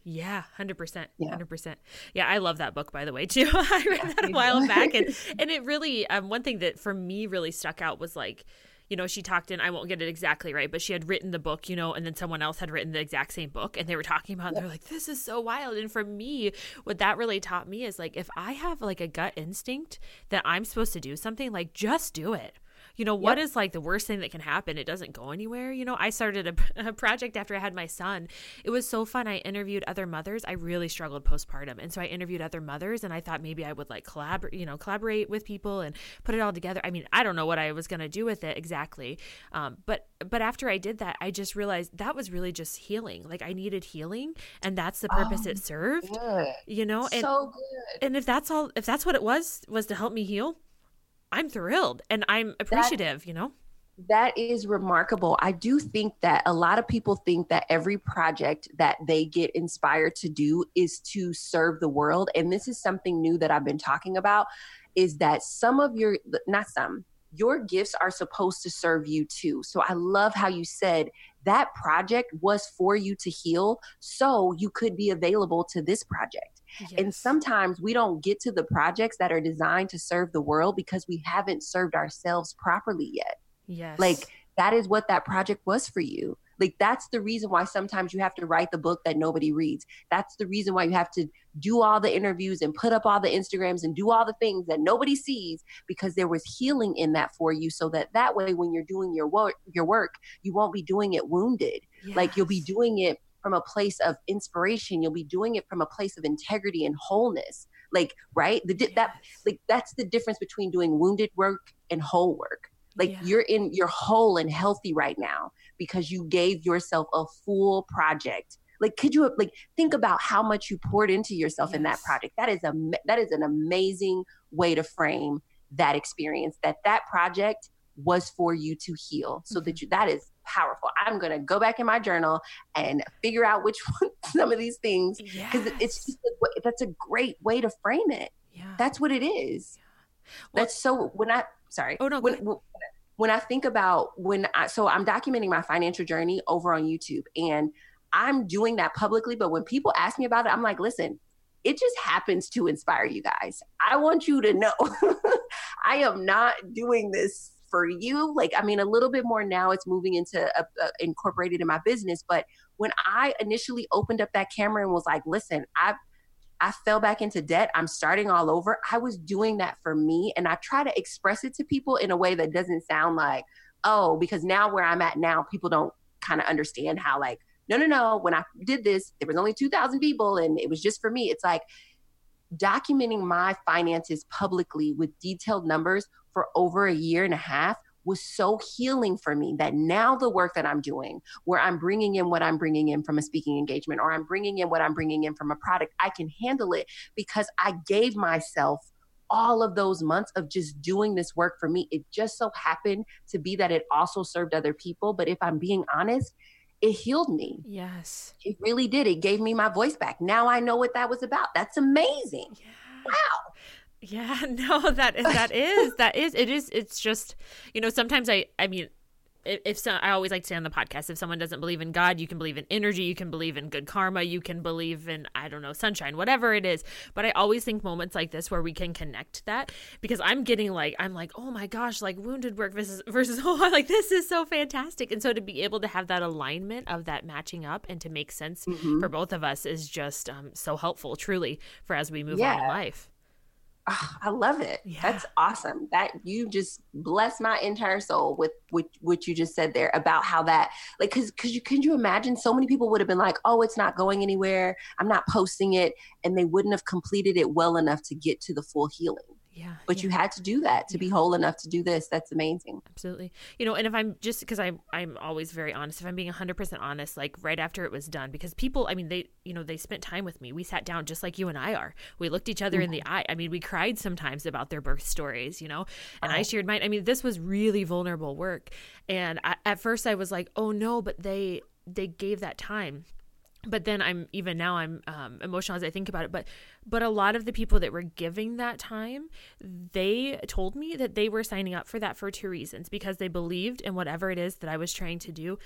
Yeah, hundred percent, hundred percent. Yeah, I love that book by the way too. I read that a while back, and and it really um, one thing that for me really stuck out was like you know, she talked in, I won't get it exactly right, but she had written the book, you know, and then someone else had written the exact same book and they were talking about, they're like, this is so wild. And for me, what that really taught me is like, if I have like a gut instinct that I'm supposed to do something, like just do it you know, what yep. is like the worst thing that can happen? It doesn't go anywhere. You know, I started a, a, project after I had my son. It was so fun. I interviewed other mothers. I really struggled postpartum. And so I interviewed other mothers and I thought maybe I would like collaborate, you know, collaborate with people and put it all together. I mean, I don't know what I was going to do with it exactly. Um, but, but after I did that, I just realized that was really just healing. Like I needed healing and that's the purpose oh, it served, good. you know, and, so good. and if that's all, if that's what it was, was to help me heal, I'm thrilled and I'm appreciative, that, you know? That is remarkable. I do think that a lot of people think that every project that they get inspired to do is to serve the world. And this is something new that I've been talking about is that some of your, not some, your gifts are supposed to serve you too. So I love how you said that project was for you to heal so you could be available to this project. Yes. And sometimes we don't get to the projects that are designed to serve the world because we haven't served ourselves properly yet. Yes. Like that is what that project was for you. Like that's the reason why sometimes you have to write the book that nobody reads. That's the reason why you have to do all the interviews and put up all the Instagrams and do all the things that nobody sees because there was healing in that for you so that that way when you're doing your work your work, you won't be doing it wounded. Yes. Like you'll be doing it from a place of inspiration, you'll be doing it from a place of integrity and wholeness. Like, right? The yes. that like that's the difference between doing wounded work and whole work like yeah. you're in you're whole and healthy right now because you gave yourself a full project like could you like think about how much you poured into yourself yes. in that project that is a that is an amazing way to frame that experience that that project was for you to heal so mm-hmm. that you that is powerful i'm going to go back in my journal and figure out which one some of these things because yes. it's just that's a great way to frame it yeah that's what it is yeah. well, that's so when i sorry oh no when, when I think about when I, so I'm documenting my financial journey over on YouTube and I'm doing that publicly. But when people ask me about it, I'm like, listen, it just happens to inspire you guys. I want you to know I am not doing this for you. Like, I mean, a little bit more now it's moving into a, a, incorporated in my business. But when I initially opened up that camera and was like, listen, I've I fell back into debt. I'm starting all over. I was doing that for me. And I try to express it to people in a way that doesn't sound like, oh, because now where I'm at now, people don't kind of understand how, like, no, no, no. When I did this, there was only 2,000 people and it was just for me. It's like documenting my finances publicly with detailed numbers for over a year and a half was so healing for me that now the work that I'm doing, where I'm bringing in what I'm bringing in from a speaking engagement or I'm bringing in what I'm bringing in from a product, I can handle it because I gave myself all of those months of just doing this work for me. It just so happened to be that it also served other people. But if I'm being honest, it healed me. Yes. It really did. It gave me my voice back. Now I know what that was about. That's amazing. Yeah. Wow. Yeah, no, that that is that is it is it's just you know sometimes I I mean if, so, I always like to say on the podcast if someone doesn't believe in God, you can believe in energy, you can believe in good karma, you can believe in I don't know sunshine, whatever it is. But I always think moments like this where we can connect that because I'm getting like I'm like oh my gosh like wounded work versus versus oh I'm like this is so fantastic, and so to be able to have that alignment of that matching up and to make sense mm-hmm. for both of us is just um, so helpful truly for as we move yeah. on in life. Oh, I love it. Yeah. That's awesome. That you just bless my entire soul with what what you just said there about how that like because because you can you imagine so many people would have been like, oh, it's not going anywhere. I'm not posting it, and they wouldn't have completed it well enough to get to the full healing. Yeah. But yeah. you had to do that to yeah. be whole enough to do this. That's amazing. Absolutely. You know, and if I'm just because I'm I'm always very honest, if I'm being 100% honest, like right after it was done, because people, I mean, they, you know, they spent time with me. We sat down just like you and I are. We looked each other mm-hmm. in the mm-hmm. eye. I mean, we cried sometimes about their birth stories, you know, and I shared mine. I mean, this was really vulnerable work. And I, at first I was like, oh no, but they, they gave that time but then i'm even now i'm um, emotional as i think about it but but a lot of the people that were giving that time they told me that they were signing up for that for two reasons because they believed in whatever it is that i was trying to do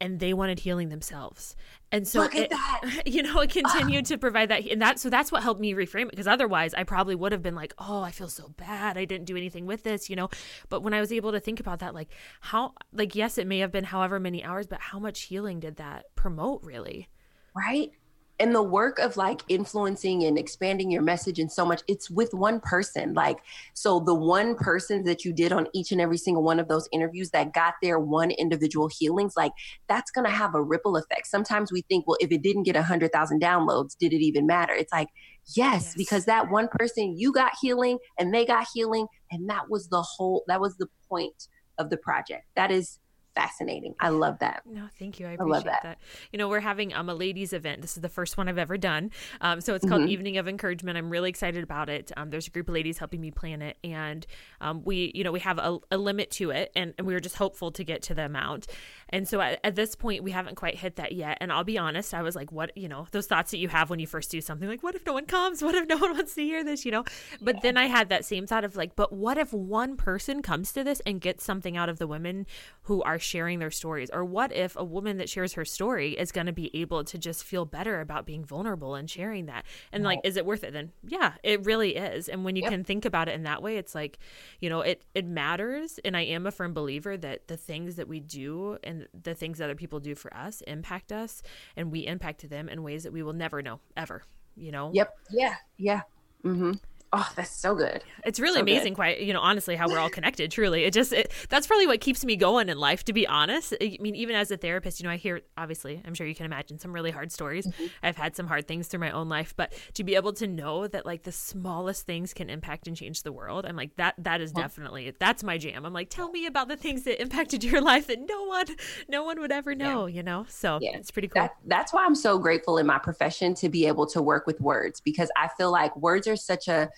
and they wanted healing themselves. And so it, you know it continued to provide that and that so that's what helped me reframe it because otherwise i probably would have been like oh i feel so bad. I didn't do anything with this you know? But when i was able to think about that like how like yes it may have been however many hours but how much healing did that promote really right? And the work of like influencing and expanding your message and so much, it's with one person. Like, so the one person that you did on each and every single one of those interviews that got their one individual healings, like that's going to have a ripple effect. Sometimes we think, well, if it didn't get a hundred thousand downloads, did it even matter? It's like, yes, yes, because that one person you got healing and they got healing. And that was the whole, that was the point of the project. That is fascinating. I love that. No, thank you. I appreciate I that. that. You know, we're having um, a ladies event. This is the first one I've ever done. Um, so it's called mm-hmm. Evening of Encouragement. I'm really excited about it. Um, there's a group of ladies helping me plan it, and um, we, you know, we have a, a limit to it, and, and, we were just hopeful to get to the amount. And so at, at, this point, we haven't quite hit that yet. And I'll be honest, I was like, what, you know, those thoughts that you have when you first do something, like, what if no one comes? What if no one wants to hear this? You know. But yeah. then I had that same thought of like, but what if one person comes to this and gets something out of the women who are sharing their stories? Or what if a woman that shares her story is going to be able to just feel better about being vulnerable and sharing that? And right. like, is it worth it? Then, yeah, it really is. And when you yep. can think about it in that way, it's like, you know, it, it matters. And I am a firm believer that the things that we do and the things that other people do for us impact us and we impact them in ways that we will never know ever, you know? Yep. Yeah. Yeah. Mm-hmm. Oh, that's so good. It's really so amazing, good. quite you know, honestly, how we're all connected. Truly, it just it, that's probably what keeps me going in life. To be honest, I mean, even as a therapist, you know, I hear obviously, I'm sure you can imagine some really hard stories. Mm-hmm. I've had some hard things through my own life, but to be able to know that like the smallest things can impact and change the world, I'm like that. That is definitely that's my jam. I'm like, tell me about the things that impacted your life that no one, no one would ever know. Yeah. You know, so yeah. it's pretty cool. That, that's why I'm so grateful in my profession to be able to work with words because I feel like words are such a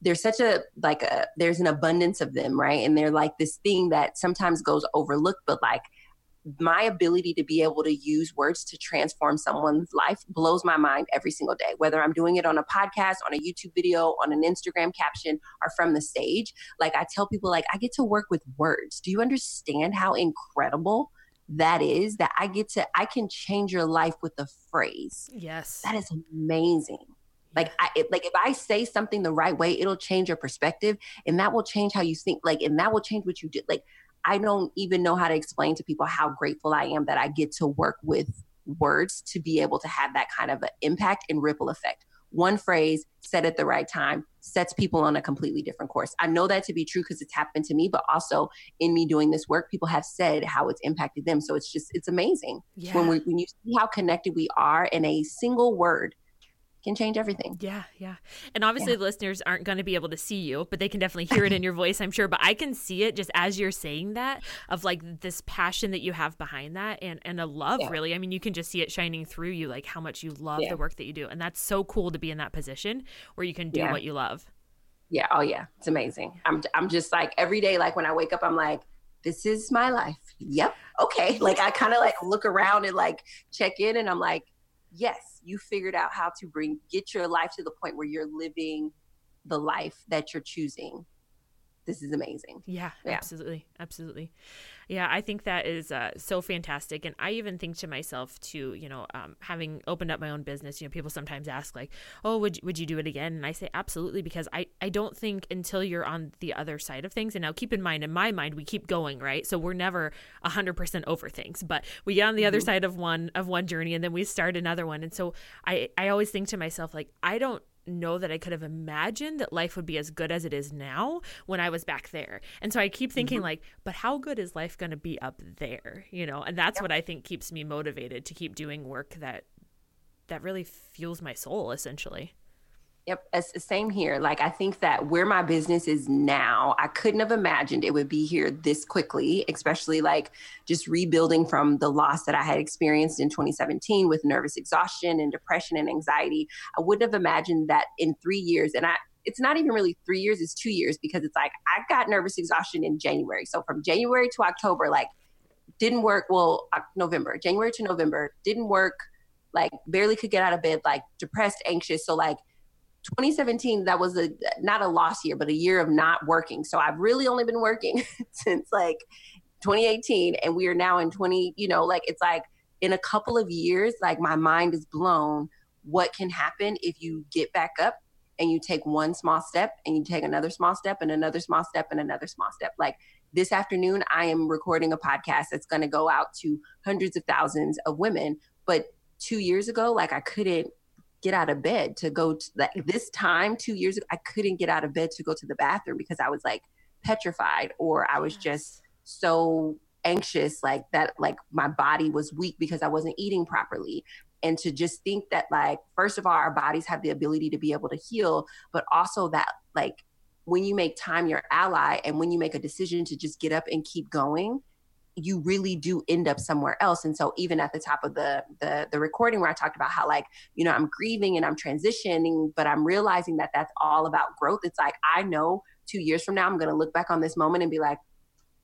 there's such a like a there's an abundance of them right? And they're like this thing that sometimes goes overlooked but like my ability to be able to use words to transform someone's life blows my mind every single day. Whether i'm doing it on a podcast on a youtube video on an instagram caption or from the stage like i tell people like i get to work with words. Do you understand how incredible that is that i get to i can change your life with a phrase? Yes. That is amazing like I it, like if I say something the right way, it'll change your perspective and that will change how you think. Like and that will change what you do. Like I don't even know how to explain to people how grateful I am that I get to work with words to be able to have that kind of an impact and ripple effect. One phrase said at the right time sets people on a completely different course. I know that to be true because it's happened to me, but also in me doing this work, people have said how it's impacted them. So it's just it's amazing yeah. when we when you see how connected we are in a single word can change everything. Yeah, yeah. And obviously, yeah. the listeners aren't going to be able to see you, but they can definitely hear it in your voice, I'm sure. But I can see it just as you're saying that of like this passion that you have behind that and, and a love, yeah. really. I mean, you can just see it shining through you, like how much you love yeah. the work that you do. And that's so cool to be in that position where you can do what you love. Yeah. Oh, yeah. It's amazing. I'm, I'm just like every day, like when I wake up, I'm like, this is my life. Yep. Okay. Like I kind of like look around and like check in and I'm like, yes, you figured out how to bring get your life to the point where you're living the life that you're choosing. This is amazing. Yeah, yeah. absolutely. Absolutely. Yeah, I think that is uh, so fantastic. And I even think to myself, too, you know, um, having opened up my own business, you know, people sometimes ask, like, oh, would, would you do it again? And I say, absolutely, because I, I don't think until you're on the other side of things, and now keep in mind, in my mind, we keep going, right? So we're never 100% over things, but we get on the mm-hmm. other side of one of one journey and then we start another one. And so I, I always think to myself, like, I don't know that I could have imagined that life would be as good as it is now when I was back there. And so I keep thinking mm-hmm. like, but how good is life going to be up there, you know? And that's what I think keeps me motivated to keep doing work that that really fuels my soul essentially. Yep, it's the same here. Like I think that where my business is now, I couldn't have imagined it would be here this quickly, especially like just rebuilding from the loss that I had experienced in 2017 with nervous exhaustion and depression and anxiety. I wouldn't have imagined that in 3 years and I it's not even really 3 years, it's 2 years because it's like I got nervous exhaustion in January. So from January to October like didn't work well November, January to November didn't work like barely could get out of bed like depressed, anxious. So like 2017 that was a not a loss year but a year of not working. So i've really only been working since like 2018 and we are now in 20 you know like it's like in a couple of years like my mind is blown. What can happen if you get back up and you take one small step and you take another small step and another small step and another small step? Like this afternoon i am recording a podcast that's going to go out to hundreds of thousands of women but two years ago like i couldn't get out of bed to go to like this time two years ago i couldn't get out of bed to go to the bathroom because i was like petrified or i was just so anxious like that like my body was weak because i wasn't eating properly. And to just think that like first of all our bodies have the ability to be able to heal but also that like when you make time your ally and when you make a decision to just get up and keep going you really do end up somewhere else. And so even at the top of the, the the recording where i talked about how like you know i'm grieving and i'm transitioning but i'm realizing that that's all about growth. It's like i know two years from now i'm going to look back on this moment and be like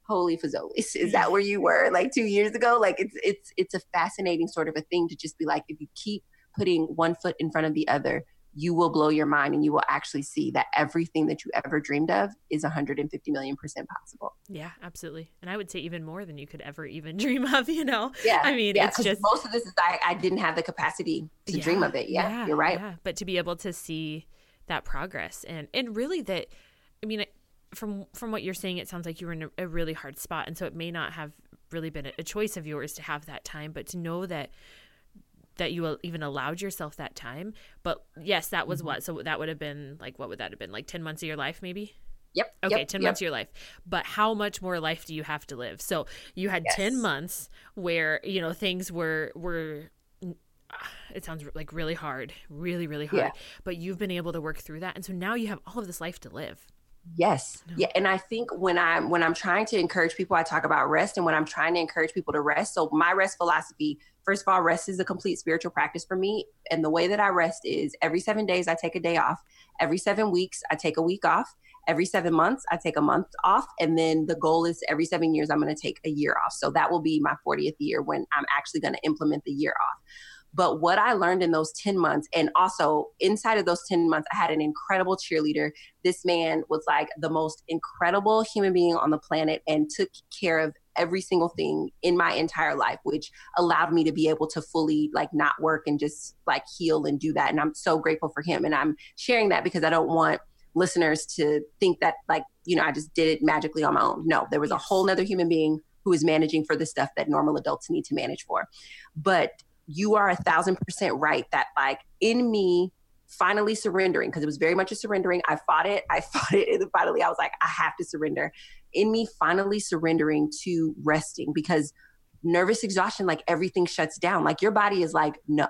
holy fazoli's is that where you were like two years ago? Like it's it's it's a fascinating sort of a thing to just be like if you keep putting one foot in front of the other you will blow your mind and you will actually see that everything that you ever dreamed of is 150 million percent possible. Yeah, absolutely. And I would say even more than you could ever even dream of, you know? Yeah. I mean, yeah, it's just most of this is I, I didn't have the capacity to yeah, dream of it. Yeah, yeah, you're right. Yeah. But to be able to see that progress and, and really that, I mean, from, from what you're saying, it sounds like you were in a, a really hard spot. And so it may not have really been a, a choice of yours to have that time, but to know that that you even allowed yourself that time. But yes, that was mm-hmm. what. So that would have been like, what would that have been? Like 10 months of your life, maybe? Yep. Okay, yep, 10 yep. months of your life. But how much more life do you have to live? So you had yes. 10 months where, you know, things were, were, it sounds like really hard, really, really hard. Yeah. But you've been able to work through that. And so now you have all of this life to live. Yes. Yeah. And I think when I'm when I'm trying to encourage people, I talk about rest. And when I'm trying to encourage people to rest, so my rest philosophy First of all, rest is a complete spiritual practice for me. And the way that I rest is every seven days, I take a day off. Every seven weeks, I take a week off. Every seven months, I take a month off. And then the goal is every seven years, I'm going to take a year off. So that will be my 40th year when I'm actually going to implement the year off. But what I learned in those 10 months, and also inside of those 10 months, I had an incredible cheerleader. This man was like the most incredible human being on the planet and took care of every single thing in my entire life, which allowed me to be able to fully like not work and just like heal and do that. And I'm so grateful for him. And I'm sharing that because I don't want listeners to think that like, you know, I just did it magically on my own. No, there was a whole nother human being who is managing for the stuff that normal adults need to manage for. But you are a thousand percent right that like in me finally surrendering because it was very much a surrendering. I fought it. I fought it. And finally i was like i have to surrender. In me finally surrendering to resting because nervous exhaustion like everything shuts down. Like your body is like no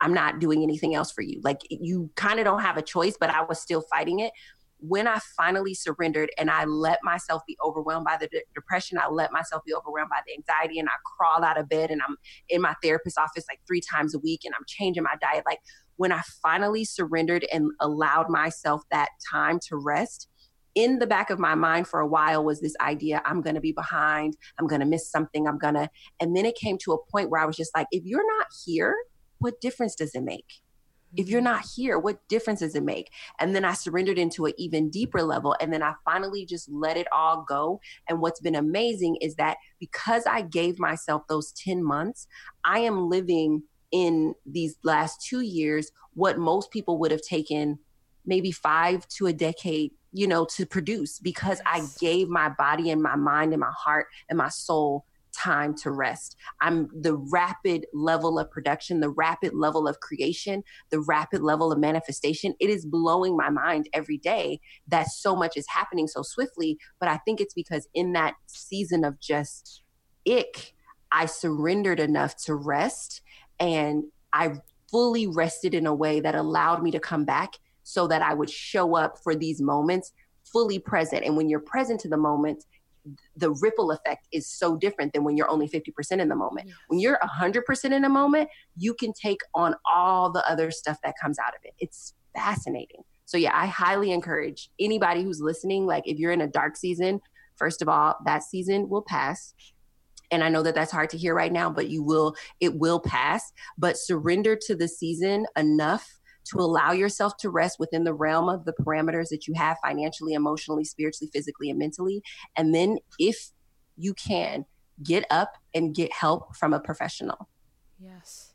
i'm not doing anything else for you. Like you kind of don't have a choice but i was still fighting it when I finally surrendered and I let myself be overwhelmed by the de- depression, I let myself be overwhelmed by the anxiety, and I crawl out of bed and I'm in my therapist's office like three times a week and I'm changing my diet. Like when I finally surrendered and allowed myself that time to rest, in the back of my mind for a while was this idea I'm going to be behind, I'm going to miss something, I'm going to. And then it came to a point where I was just like, if you're not here, what difference does it make? If you're mm-hmm. not here what difference does it make? And then i surrendered into an even deeper level and then i finally just let it all go. And what's been amazing is that because i gave myself those 10 months i am living in these last two years what most people would have taken maybe five to a decade you know to produce because i gave my body and my mind and my heart and my soul time to rest. I'm the rapid level of production, the rapid level of creation, the rapid level of manifestation. It is blowing my mind every day that so much is happening so swiftly. But I think it's because in that season of just ick, I surrendered enough to rest and I fully rested in a way that allowed me to come back so that I would show up for these moments fully present. And when you're present to the moment, the ripple effect is so different than when you're only 50% in the moment. Yes. When you're 100% in a moment, you can take on all the other stuff that comes out of it. It's fascinating. So, yeah, I highly encourage anybody who's listening, like if you're in a dark season, first of all, that season will pass. And I know that that's hard to hear right now, but you will, it will pass. But surrender to the season enough to allow yourself to rest within the realm of the parameters that you have financially, emotionally, spiritually, physically, and mentally. And then, if you can, get up and get help from a professional. Yes.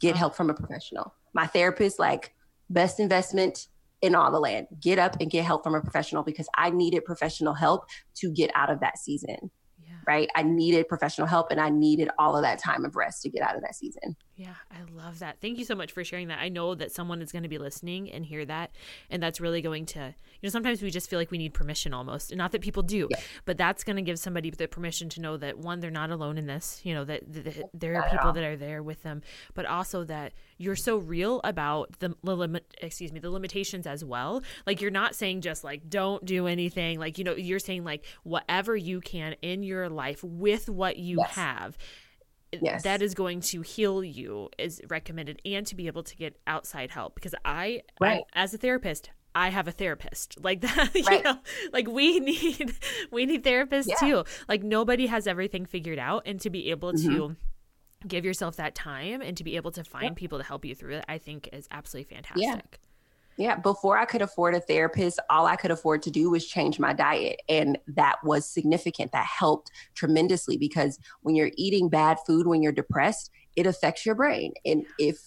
Get uh-huh. help from a professional. My therapist, like, best investment in all the land. Get up and get help from a professional because I needed professional help to get out of that season right? I needed professional help and I needed all of that time of rest to get out of that season. Yeah, I love that. Thank you so much for sharing that. I know that someone is going to be listening and hear that. And that's really going to, you know, sometimes we just feel like we need permission almost. Not that people do, yeah. but that's going to give somebody the permission to know that one, they're not alone in this, you know, that, that there are people that are there with them, but also that you're so real about the limit, excuse me, the limitations as well. Like you're not saying just like, don't do anything. Like, you know, you're saying like whatever you can in your life with what you yes. have yes. that is going to heal you is recommended and to be able to get outside help because I, right. I as a therapist I have a therapist like that you right. know like we need we need therapists yeah. too like nobody has everything figured out and to be able mm-hmm. to give yourself that time and to be able to find people to help you through it I think is absolutely fantastic. Yeah. Yeah, before I could afford a therapist, all I could afford to do was change my diet. And that was significant. That helped tremendously because when you're eating bad food, when you're depressed, it affects your brain. And if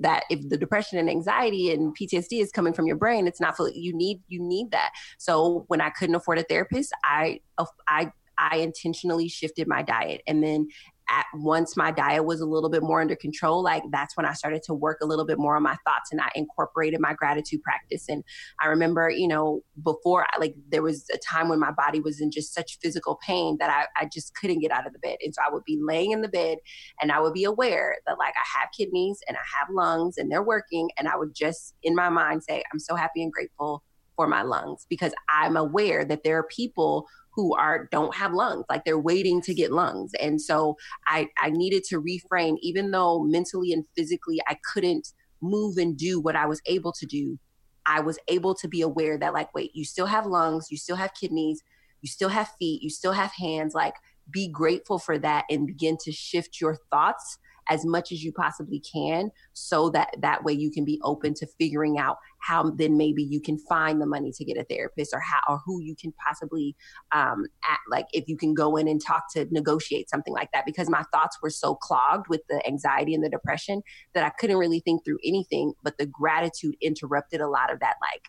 that if the depression and anxiety and PTSD is coming from your brain, it's not you need you need that. So when I couldn't afford a therapist, I I I intentionally shifted my diet. And then at once my diet was a little bit more under control, like that's when I started to work a little bit more on my thoughts and I incorporated my gratitude practice. And I remember, you know, before I, like there was a time when my body was in just such physical pain that I, I just couldn't get out of the bed. And so I would be laying in the bed and I would be aware that like I have kidneys and I have lungs and they're working. And I would just in my mind say, I'm so happy and grateful for my lungs because I'm aware that there are people who are don't have lungs like they're waiting to get lungs. And so i i needed to reframe even though mentally and physically i couldn't move and do what i was able to do i was able to be aware that like wait you still have lungs you still have kidneys you still have feet you still have hands. Like be grateful for that and begin to shift your thoughts as much as you possibly can so that that way you can be open to figuring out how then maybe you can find the money to get a therapist or how or who you can possibly um at, like if you can go in and talk to negotiate something like that because my thoughts were so clogged with the anxiety and the depression that I couldn't really think through anything but the gratitude interrupted a lot of that like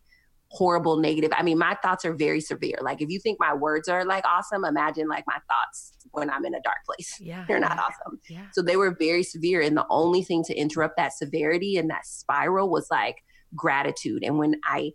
horrible negative. I mean, my thoughts are very severe. Like if you think my words are like awesome, imagine like my thoughts when I'm in a dark place. Yeah. They're not awesome. Yeah. So they were very severe. And the only thing to interrupt that severity and that spiral was like gratitude. And when I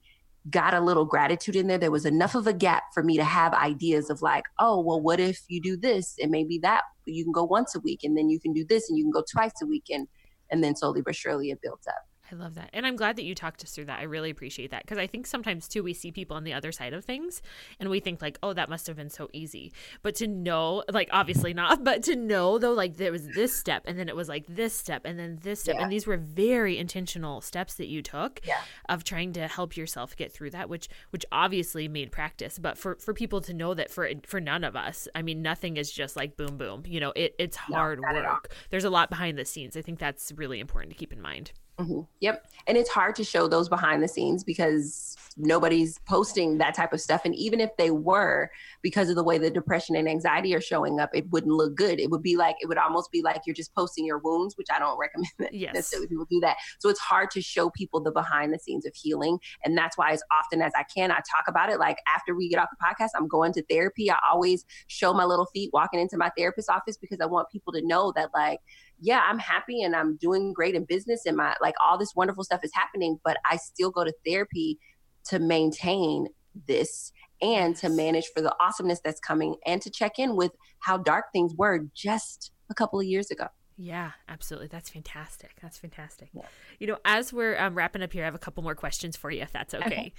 got a little gratitude in there, there was enough of a gap for me to have ideas of like, oh, well, what if you do this? And maybe that you can go once a week and then you can do this and you can go twice a week. And and then slowly but surely it built up. I love that. And I'm glad that you talked us through that. I really appreciate that because I think sometimes too we see people on the other side of things and we think like, "Oh, that must have been so easy." But to know, like obviously not, but to know though like there was this step and then it was like this step and then this step yeah. and these were very intentional steps that you took yeah. of trying to help yourself get through that, which which obviously made practice, but for for people to know that for for none of us, I mean, nothing is just like boom boom. You know, it it's hard no, work. There's a lot behind the scenes. I think that's really important to keep in mind. Mm-hmm. Yep. And it's hard to show those behind the scenes because nobody's posting that type of stuff. And even if they were, because of the way the depression and anxiety are showing up, it wouldn't look good. It would be like, it would almost be like you're just posting your wounds, which I don't recommend that yes. necessarily people do that. So it's hard to show people the behind the scenes of healing. And that's why, as often as I can, I talk about it. Like after we get off the podcast, I'm going to therapy. I always show my little feet walking into my therapist's office because I want people to know that, like, yeah, I'm happy and I'm doing great in business and my like all this wonderful stuff is happening, but I still go to therapy to maintain this and to manage for the awesomeness that's coming and to check in with how dark things were just a couple of years ago. Yeah, absolutely. That's fantastic. That's fantastic. Yeah. You know, as we're um, wrapping up here, I have a couple more questions for you, if that's okay. okay.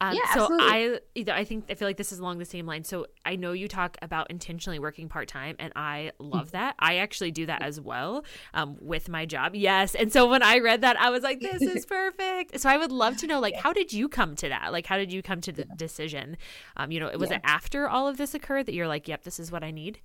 Um, yeah, so absolutely. I, I think I feel like this is along the same line. So I know you talk about intentionally working part time, and I love that. I actually do that as well um, with my job. Yes, and so when I read that, I was like, "This is perfect." so I would love to know, like, how did you come to that? Like, how did you come to the decision? Um, you know, it was yeah. it after all of this occurred that you're like, "Yep, this is what I need."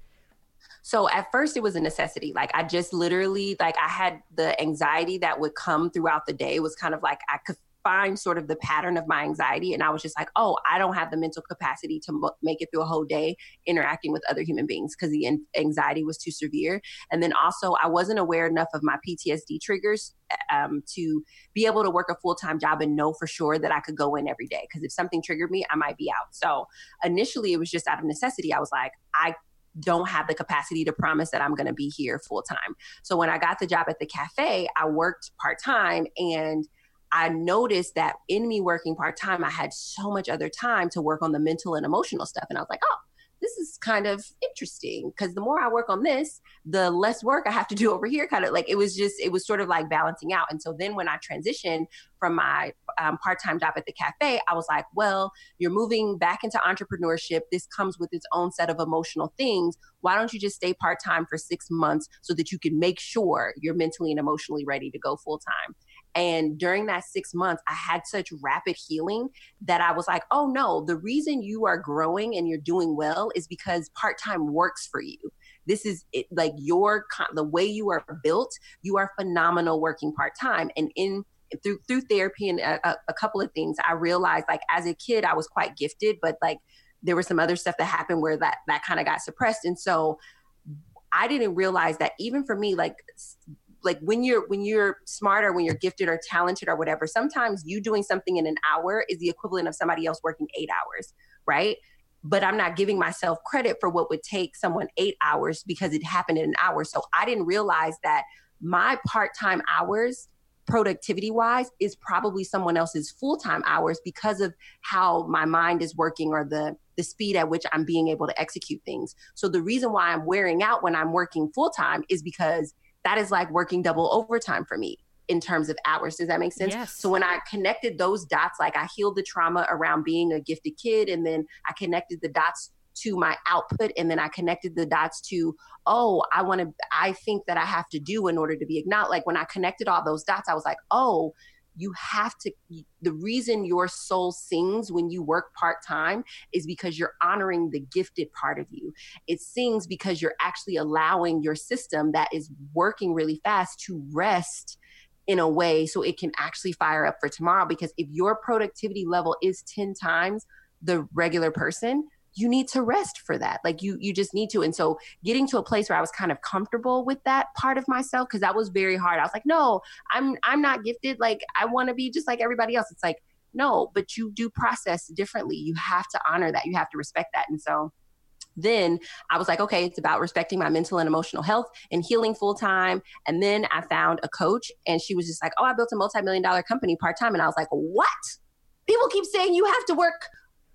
So at first it was a necessity. Like I just literally like I had the anxiety that would come throughout the day it was kind of like I could find sort of the pattern of my anxiety and I was just like, "Oh, I don't have the mental capacity to make it through a whole day interacting with other human beings because the anxiety was too severe." And then also I wasn't aware enough of my PTSD triggers um, to be able to work a full-time job and know for sure that I could go in every day because if something triggered me, I might be out. So, initially it was just out of necessity. I was like, I don't have the capacity to promise that I'm going to be here full time. So when I got the job at the cafe, I worked part time and I noticed that in me working part time, I had so much other time to work on the mental and emotional stuff. And I was like, oh, this is kind of interesting because the more I work on this, the less work I have to do over here. Kind of like it was just, it was sort of like balancing out. And so then when I transitioned from my um, part time job at the cafe, I was like, well, you're moving back into entrepreneurship. This comes with its own set of emotional things. Why don't you just stay part time for six months so that you can make sure you're mentally and emotionally ready to go full time? And during that six months, I had such rapid healing that I was like, oh no, the reason you are growing and you're doing well is because part time works for you. This is it, like your, the way you are built, you are phenomenal working part time. And in through through therapy and a, a couple of things, I realized like as a kid I was quite gifted, but like there was some other stuff that happened where that that kind of got suppressed, and so I didn't realize that even for me, like like when you're when you're smart or when you're gifted or talented or whatever sometimes you doing something in an hour is the equivalent of somebody else working eight hours right but i'm not giving myself credit for what would take someone eight hours because it happened in an hour so i didn't realize that my part-time hours productivity wise is probably someone else's full-time hours because of how my mind is working or the the speed at which I'm being able to execute things. So the reason why I'm wearing out when I'm working full-time is because that is like working double overtime for me in terms of hours. Does that make sense? Yes. So when I connected those dots, like I healed the trauma around being a gifted kid, and then I connected the dots to my output, and then I connected the dots to, oh, I want to, I think that I have to do in order to be acknowledged. Like when I connected all those dots, I was like, oh, you have to the reason your soul sings when you work part-time is because you're honoring the gifted part of you. It sings because you're actually allowing your system that is working really fast to rest in a way so it can actually fire up for tomorrow. Because if your productivity level is 10 times the regular person you need to rest for that. Like you you just need to. And so getting to a place where i was kind of comfortable with that part of myself because that was very hard. I was like no i'm i'm not gifted. Like i want to be just like everybody else. It's like no but you do process differently. You have to honor that. You have to respect that. And so then I was like, okay, it's about respecting my mental and emotional health and healing full time. And then I found a coach, and she was just like, oh, I built a multi million dollar company part time. And I was like, what? People keep saying you have to work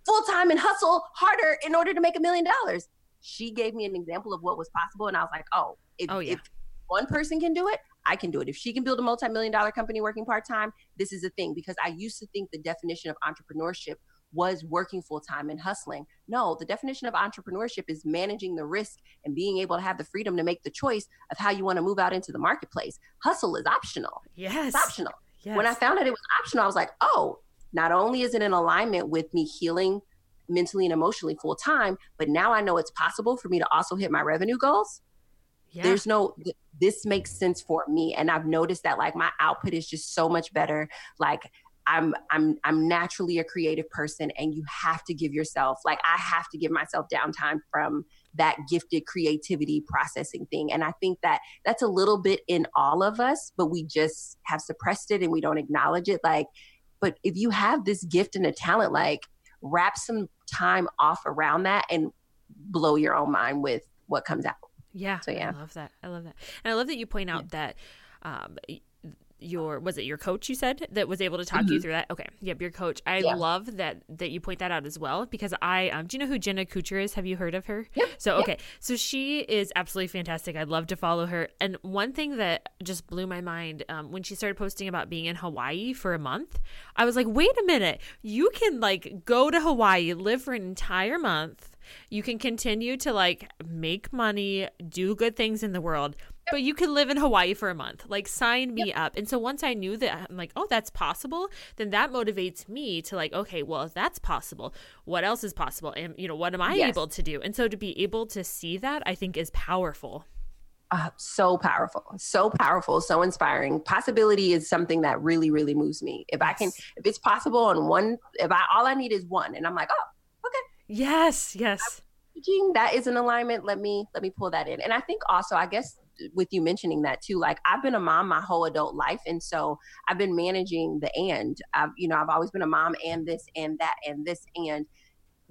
full time and hustle harder in order to make a million dollars. She gave me an example of what was possible, and I was like, oh, if, oh, yeah. if one person can do it, I can do it. If she can build a multi million dollar company working part time, this is a thing because I used to think the definition of entrepreneurship was working full time and hustling. No, the definition of entrepreneurship is managing the risk and being able to have the freedom to make the choice of how you want to move out into the marketplace. Hustle is optional. Yes. It's optional. Yes. When I found out it was optional, I was like, oh, not only is it in alignment with me healing mentally and emotionally full time, but now I know it's possible for me to also hit my revenue goals. Yeah. There's no, this makes sense for me. And I've noticed that like my output is just so much better. Like, I'm I'm I'm naturally a creative person and you have to give yourself like I have to give myself downtime from that gifted creativity processing thing and I think that that's a little bit in all of us but we just have suppressed it and we don't acknowledge it like but if you have this gift and a talent, like wrap some time off around that and blow your own mind with what comes out. Yeah. So yeah. I love that. I love that. And I love that you point out yeah. that um, your was it your coach you said that was able to talk mm-hmm. you through that? Okay. Yep your coach. I yeah. love that that you point that out as well because i um do you know who jenna kutcher is? Have you heard of her? Yep. so okay. Yep. so she is absolutely fantastic. I'd love to follow her. And one thing that just blew my mind um, when she started posting about being in hawaii for a month i was like wait a minute. You can like go to hawaii live for an entire month. You can continue to like make money do good things in the world but you can live in Hawaii for a month. Like, sign me yep. up. And so once I knew that, I'm like, oh, that's possible. Then that motivates me to like, okay, well, if that's possible, what else is possible? And you know, what am I yes. able to do? And so to be able to see that, I think, is powerful. Uh, so powerful, so powerful, so inspiring. Possibility is something that really, really moves me. If. I can, if it's possible on one, if I all I need is one, and I'm like, oh, okay. Yes, yes. that is an alignment. Let me let me pull that in. And I think also, I guess with you mentioning that too like i've been a mom my whole adult life and so i've been managing the and. I've you know i've always been a mom and this and that and this and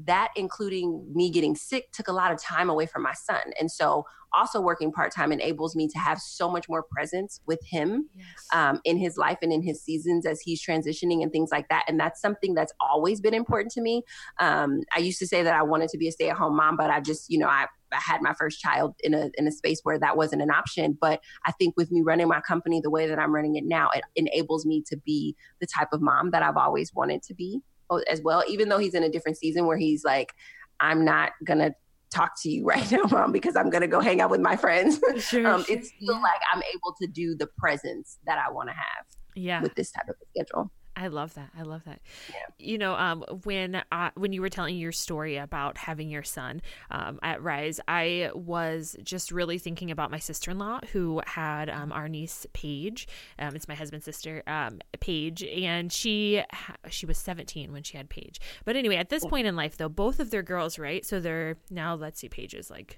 that including me getting sick took a lot of time away from my son and so also working part-time enables me to have so much more presence with him yes. um, in his life and in his seasons as he's transitioning and things like that and that's something that's always been important to me um, i used to say that i wanted to be a stay-at-home mom but i just you know i I had my first child in a in a space where that wasn't an option. But I think with me running my company the way that I'm running it now, it enables me to be the type of mom that I've always wanted to be as well. Even though he's in a different season where he's like, I'm not gonna talk to you right now, mom, because I'm gonna go hang out with my friends. Sure, um, sure. It's still yeah. like I'm able to do the presence that I want to have. Yeah. With this type of schedule. I love that. I love that. Yeah. You know, um, when uh, when you were telling your story about having your son um, at Rise, I was just really thinking about my sister in law who had um, our niece Paige. Um, it's my husband's sister, um, Paige, and she she was 17 when she had Paige. But anyway, at this point in life, though, both of their girls, right? So they're now let's see, Paige is like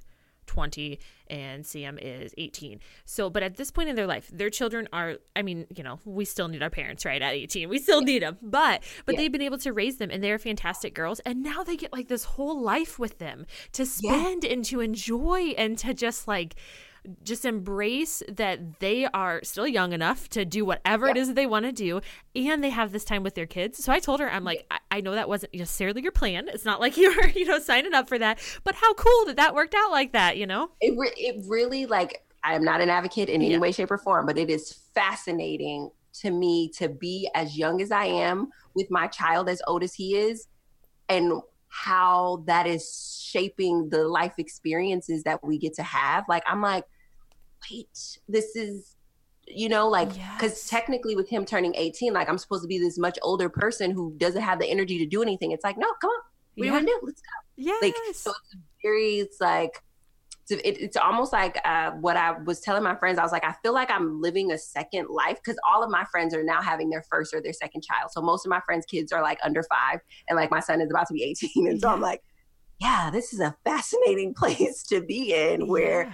20 and Sam is 18. So, but at this point in their life, their children are, I mean, you know, we still need our parents, right? At 18, we still need them, but, but yeah. they've been able to raise them and they're fantastic girls. And now they get like this whole life with them to spend yeah. and to enjoy and to just like, just embrace that they are still young enough to do whatever yep. it is that they want to do and they have this time with their kids so i told her i'm like I, I, know that wasn't necessarily your plan it's not like you're you know signing up for that but how cool that that worked out like that you know it, re- it really like i'm not an advocate in any yeah. way shape or form but it is fascinating to me to be as young as i am with my child as old as he is and how that is shaping the life experiences that we get to have. Like, I'm like, wait, this is, you know, like, because yes. technically with him turning 18, like, I'm supposed to be this much older person who doesn't have the energy to do anything. It's like, no, come on. What yeah. do you want to do? Let's go. Yeah. Like, so it's very, it's like, it, it's almost like uh, what I was telling my friends. I was like, I feel like I'm living a second life because all of my friends are now having their first or their second child. So most of my friends' kids are like under five, and like my son is about to be 18. And so I'm like, yeah, this is a fascinating place to be in where yeah.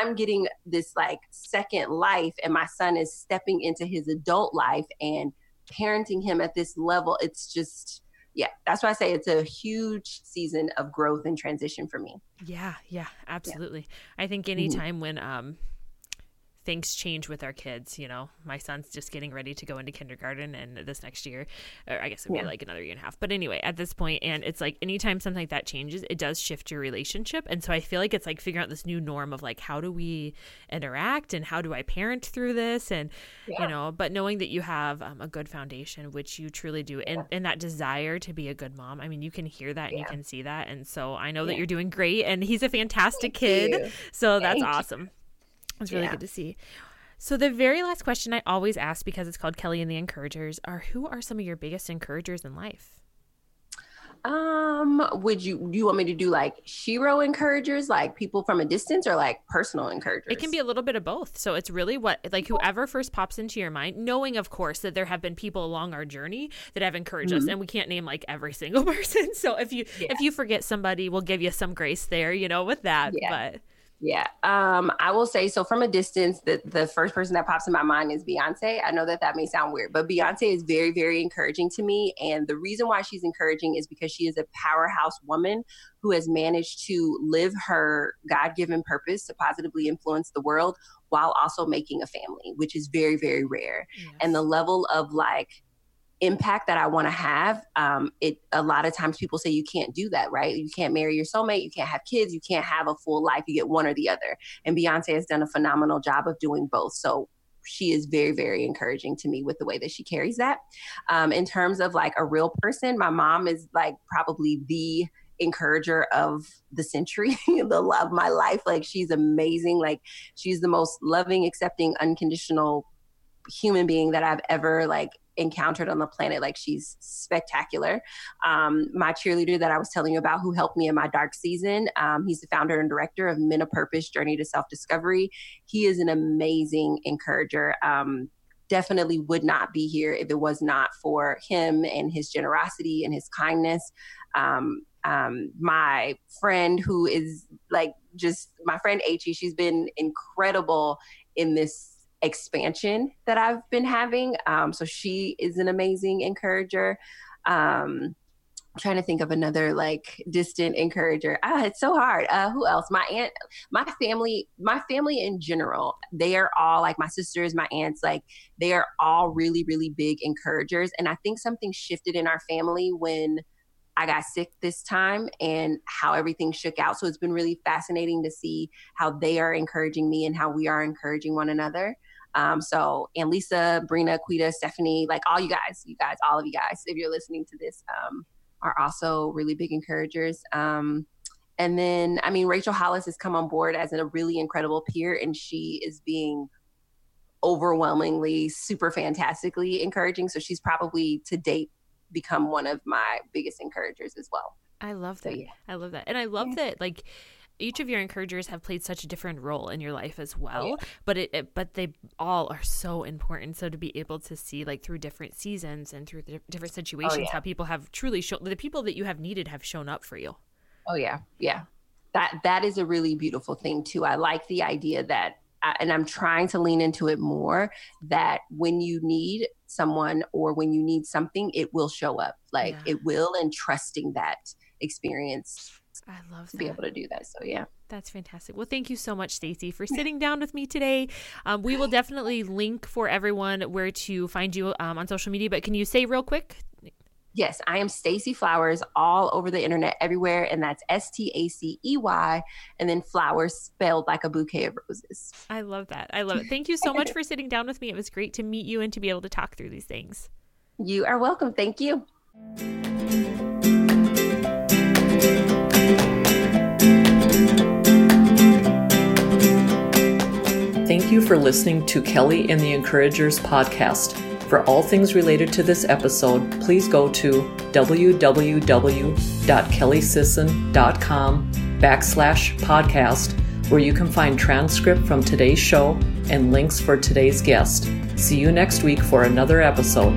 I'm getting this like second life, and my son is stepping into his adult life and parenting him at this level. It's just yeah, that's why I say it's a huge season of growth and transition for me. Yeah, yeah, absolutely. Yeah. I think anytime mm-hmm. when um things change with our kids. You know, my son's just getting ready to go into kindergarten, and this next year, or I guess it'll yeah. be like another year and a half. But anyway, at this point, and it's like anytime something like that changes, it does shift your relationship. And so I feel like it's like figuring out this new norm of like how do we interact and how do I parent through this, and yeah. you know, but knowing that you have um, a good foundation, which you truly do, and and that desire to be a good mom. I mean, you can hear that and you can see that, and so I know that you're doing great, and he's a fantastic Thank kid. You. So that's Thank awesome. You. It's really yeah. good to see. So the very last question I always ask because it's called Kelly and the Encouragers are who are some of your biggest encouragers in life? Um, would you do you want me to do like shero encouragers, like people from a distance, or like personal encouragers? It can be a little bit of both. So it's really what like whoever first pops into your mind, knowing of course that there have been people along our journey that have encouraged mm-hmm. us, and we can't name like every single person. So if you yeah. if you forget somebody, we'll give you some grace there, you know, with that. Yeah. But yeah. Um, I will say so from a distance, the, the first person that pops in my mind is Beyonce. I know that that may sound weird, but Beyonce is very, very encouraging to me. And the reason why she's encouraging is because she is a powerhouse woman who has managed to live her God given purpose to positively influence the world while also making a family, which is very, very rare. Yes. And the level of like, impact that I want to have, um, it a lot of times people say you can't do that, right? You can't marry your soulmate, you can't have kids, you can't have a full life. You get one or the other. And Beyonce has done a phenomenal job of doing both. So she is very, very encouraging to me with the way that she carries that. Um, in terms of like a real person, my mom is like probably the encourager of the century, the love my life. Like she's amazing. Like she's the most loving, accepting, unconditional human being that I've ever like encountered on the planet. Like she's spectacular. Um, my cheerleader that I was telling you about, who helped me in my dark season, um, he's the founder and director of Men of Purpose Journey to Self Discovery. He is an amazing encourager. Um, definitely would not be here if it was not for him and his generosity and his kindness. Um, um, my friend who is like just my friend H, she's been incredible in this expansion that I've been having. Um, so she is an amazing encourager. Um, trying to think of another like distant encourager. Ah, it's so hard. Uh, who else? My aunt, my family, my family in general, they are all like my sisters, my aunts, like they are all really, really big encouragers. And I think something shifted in our family when I got sick this time and how everything shook out. So it's been really fascinating to see how they are encouraging me and how we are encouraging one another. Um, so, and Lisa, Brina, Quita, Stephanie, like all you guys, you guys, all of you guys, if you're listening to this, um, are also really big encouragers. Um, and then, I mean, Rachel Hollis has come on board as a really incredible peer, and she is being overwhelmingly super fantastically encouraging. So she's probably to date become one of my biggest encouragers as well. I love that. So, yeah. I love that. And I love yeah. that like each of your encouragers have played such a different role in your life as well yeah. but it, it, but they all are so important so to be able to see like through different seasons and through different oh, situations oh, yeah. how people have truly shown the people that you have needed have shown up for you oh yeah yeah that that is a really beautiful thing too i like the idea that uh, and I'm trying to lean into it more that when you need someone or when you need something, it will show up. Like yeah. it will, and trusting that experience. I love to that. be able to do that. So yeah. That's fantastic. Well, thank you so much, Stacey, for sitting down with me today. Um, we will definitely link for everyone where to find you um, on social media. But can you say real quick Yes, I am Stacey Flowers all over the internet, everywhere, and that's S T A C E Y, and then flowers spelled like a bouquet of roses. I love that. I love it. Thank you so much for sitting down with me. It was great to meet you and to be able to talk through these things. You are welcome. Thank you. Thank you for listening to Kelly and the Encouragers podcast. For all things related to this episode, please go to www.kellysisson.com backslash podcast, where you can find transcript from today's show and links for today's guest. See you next week for another episode.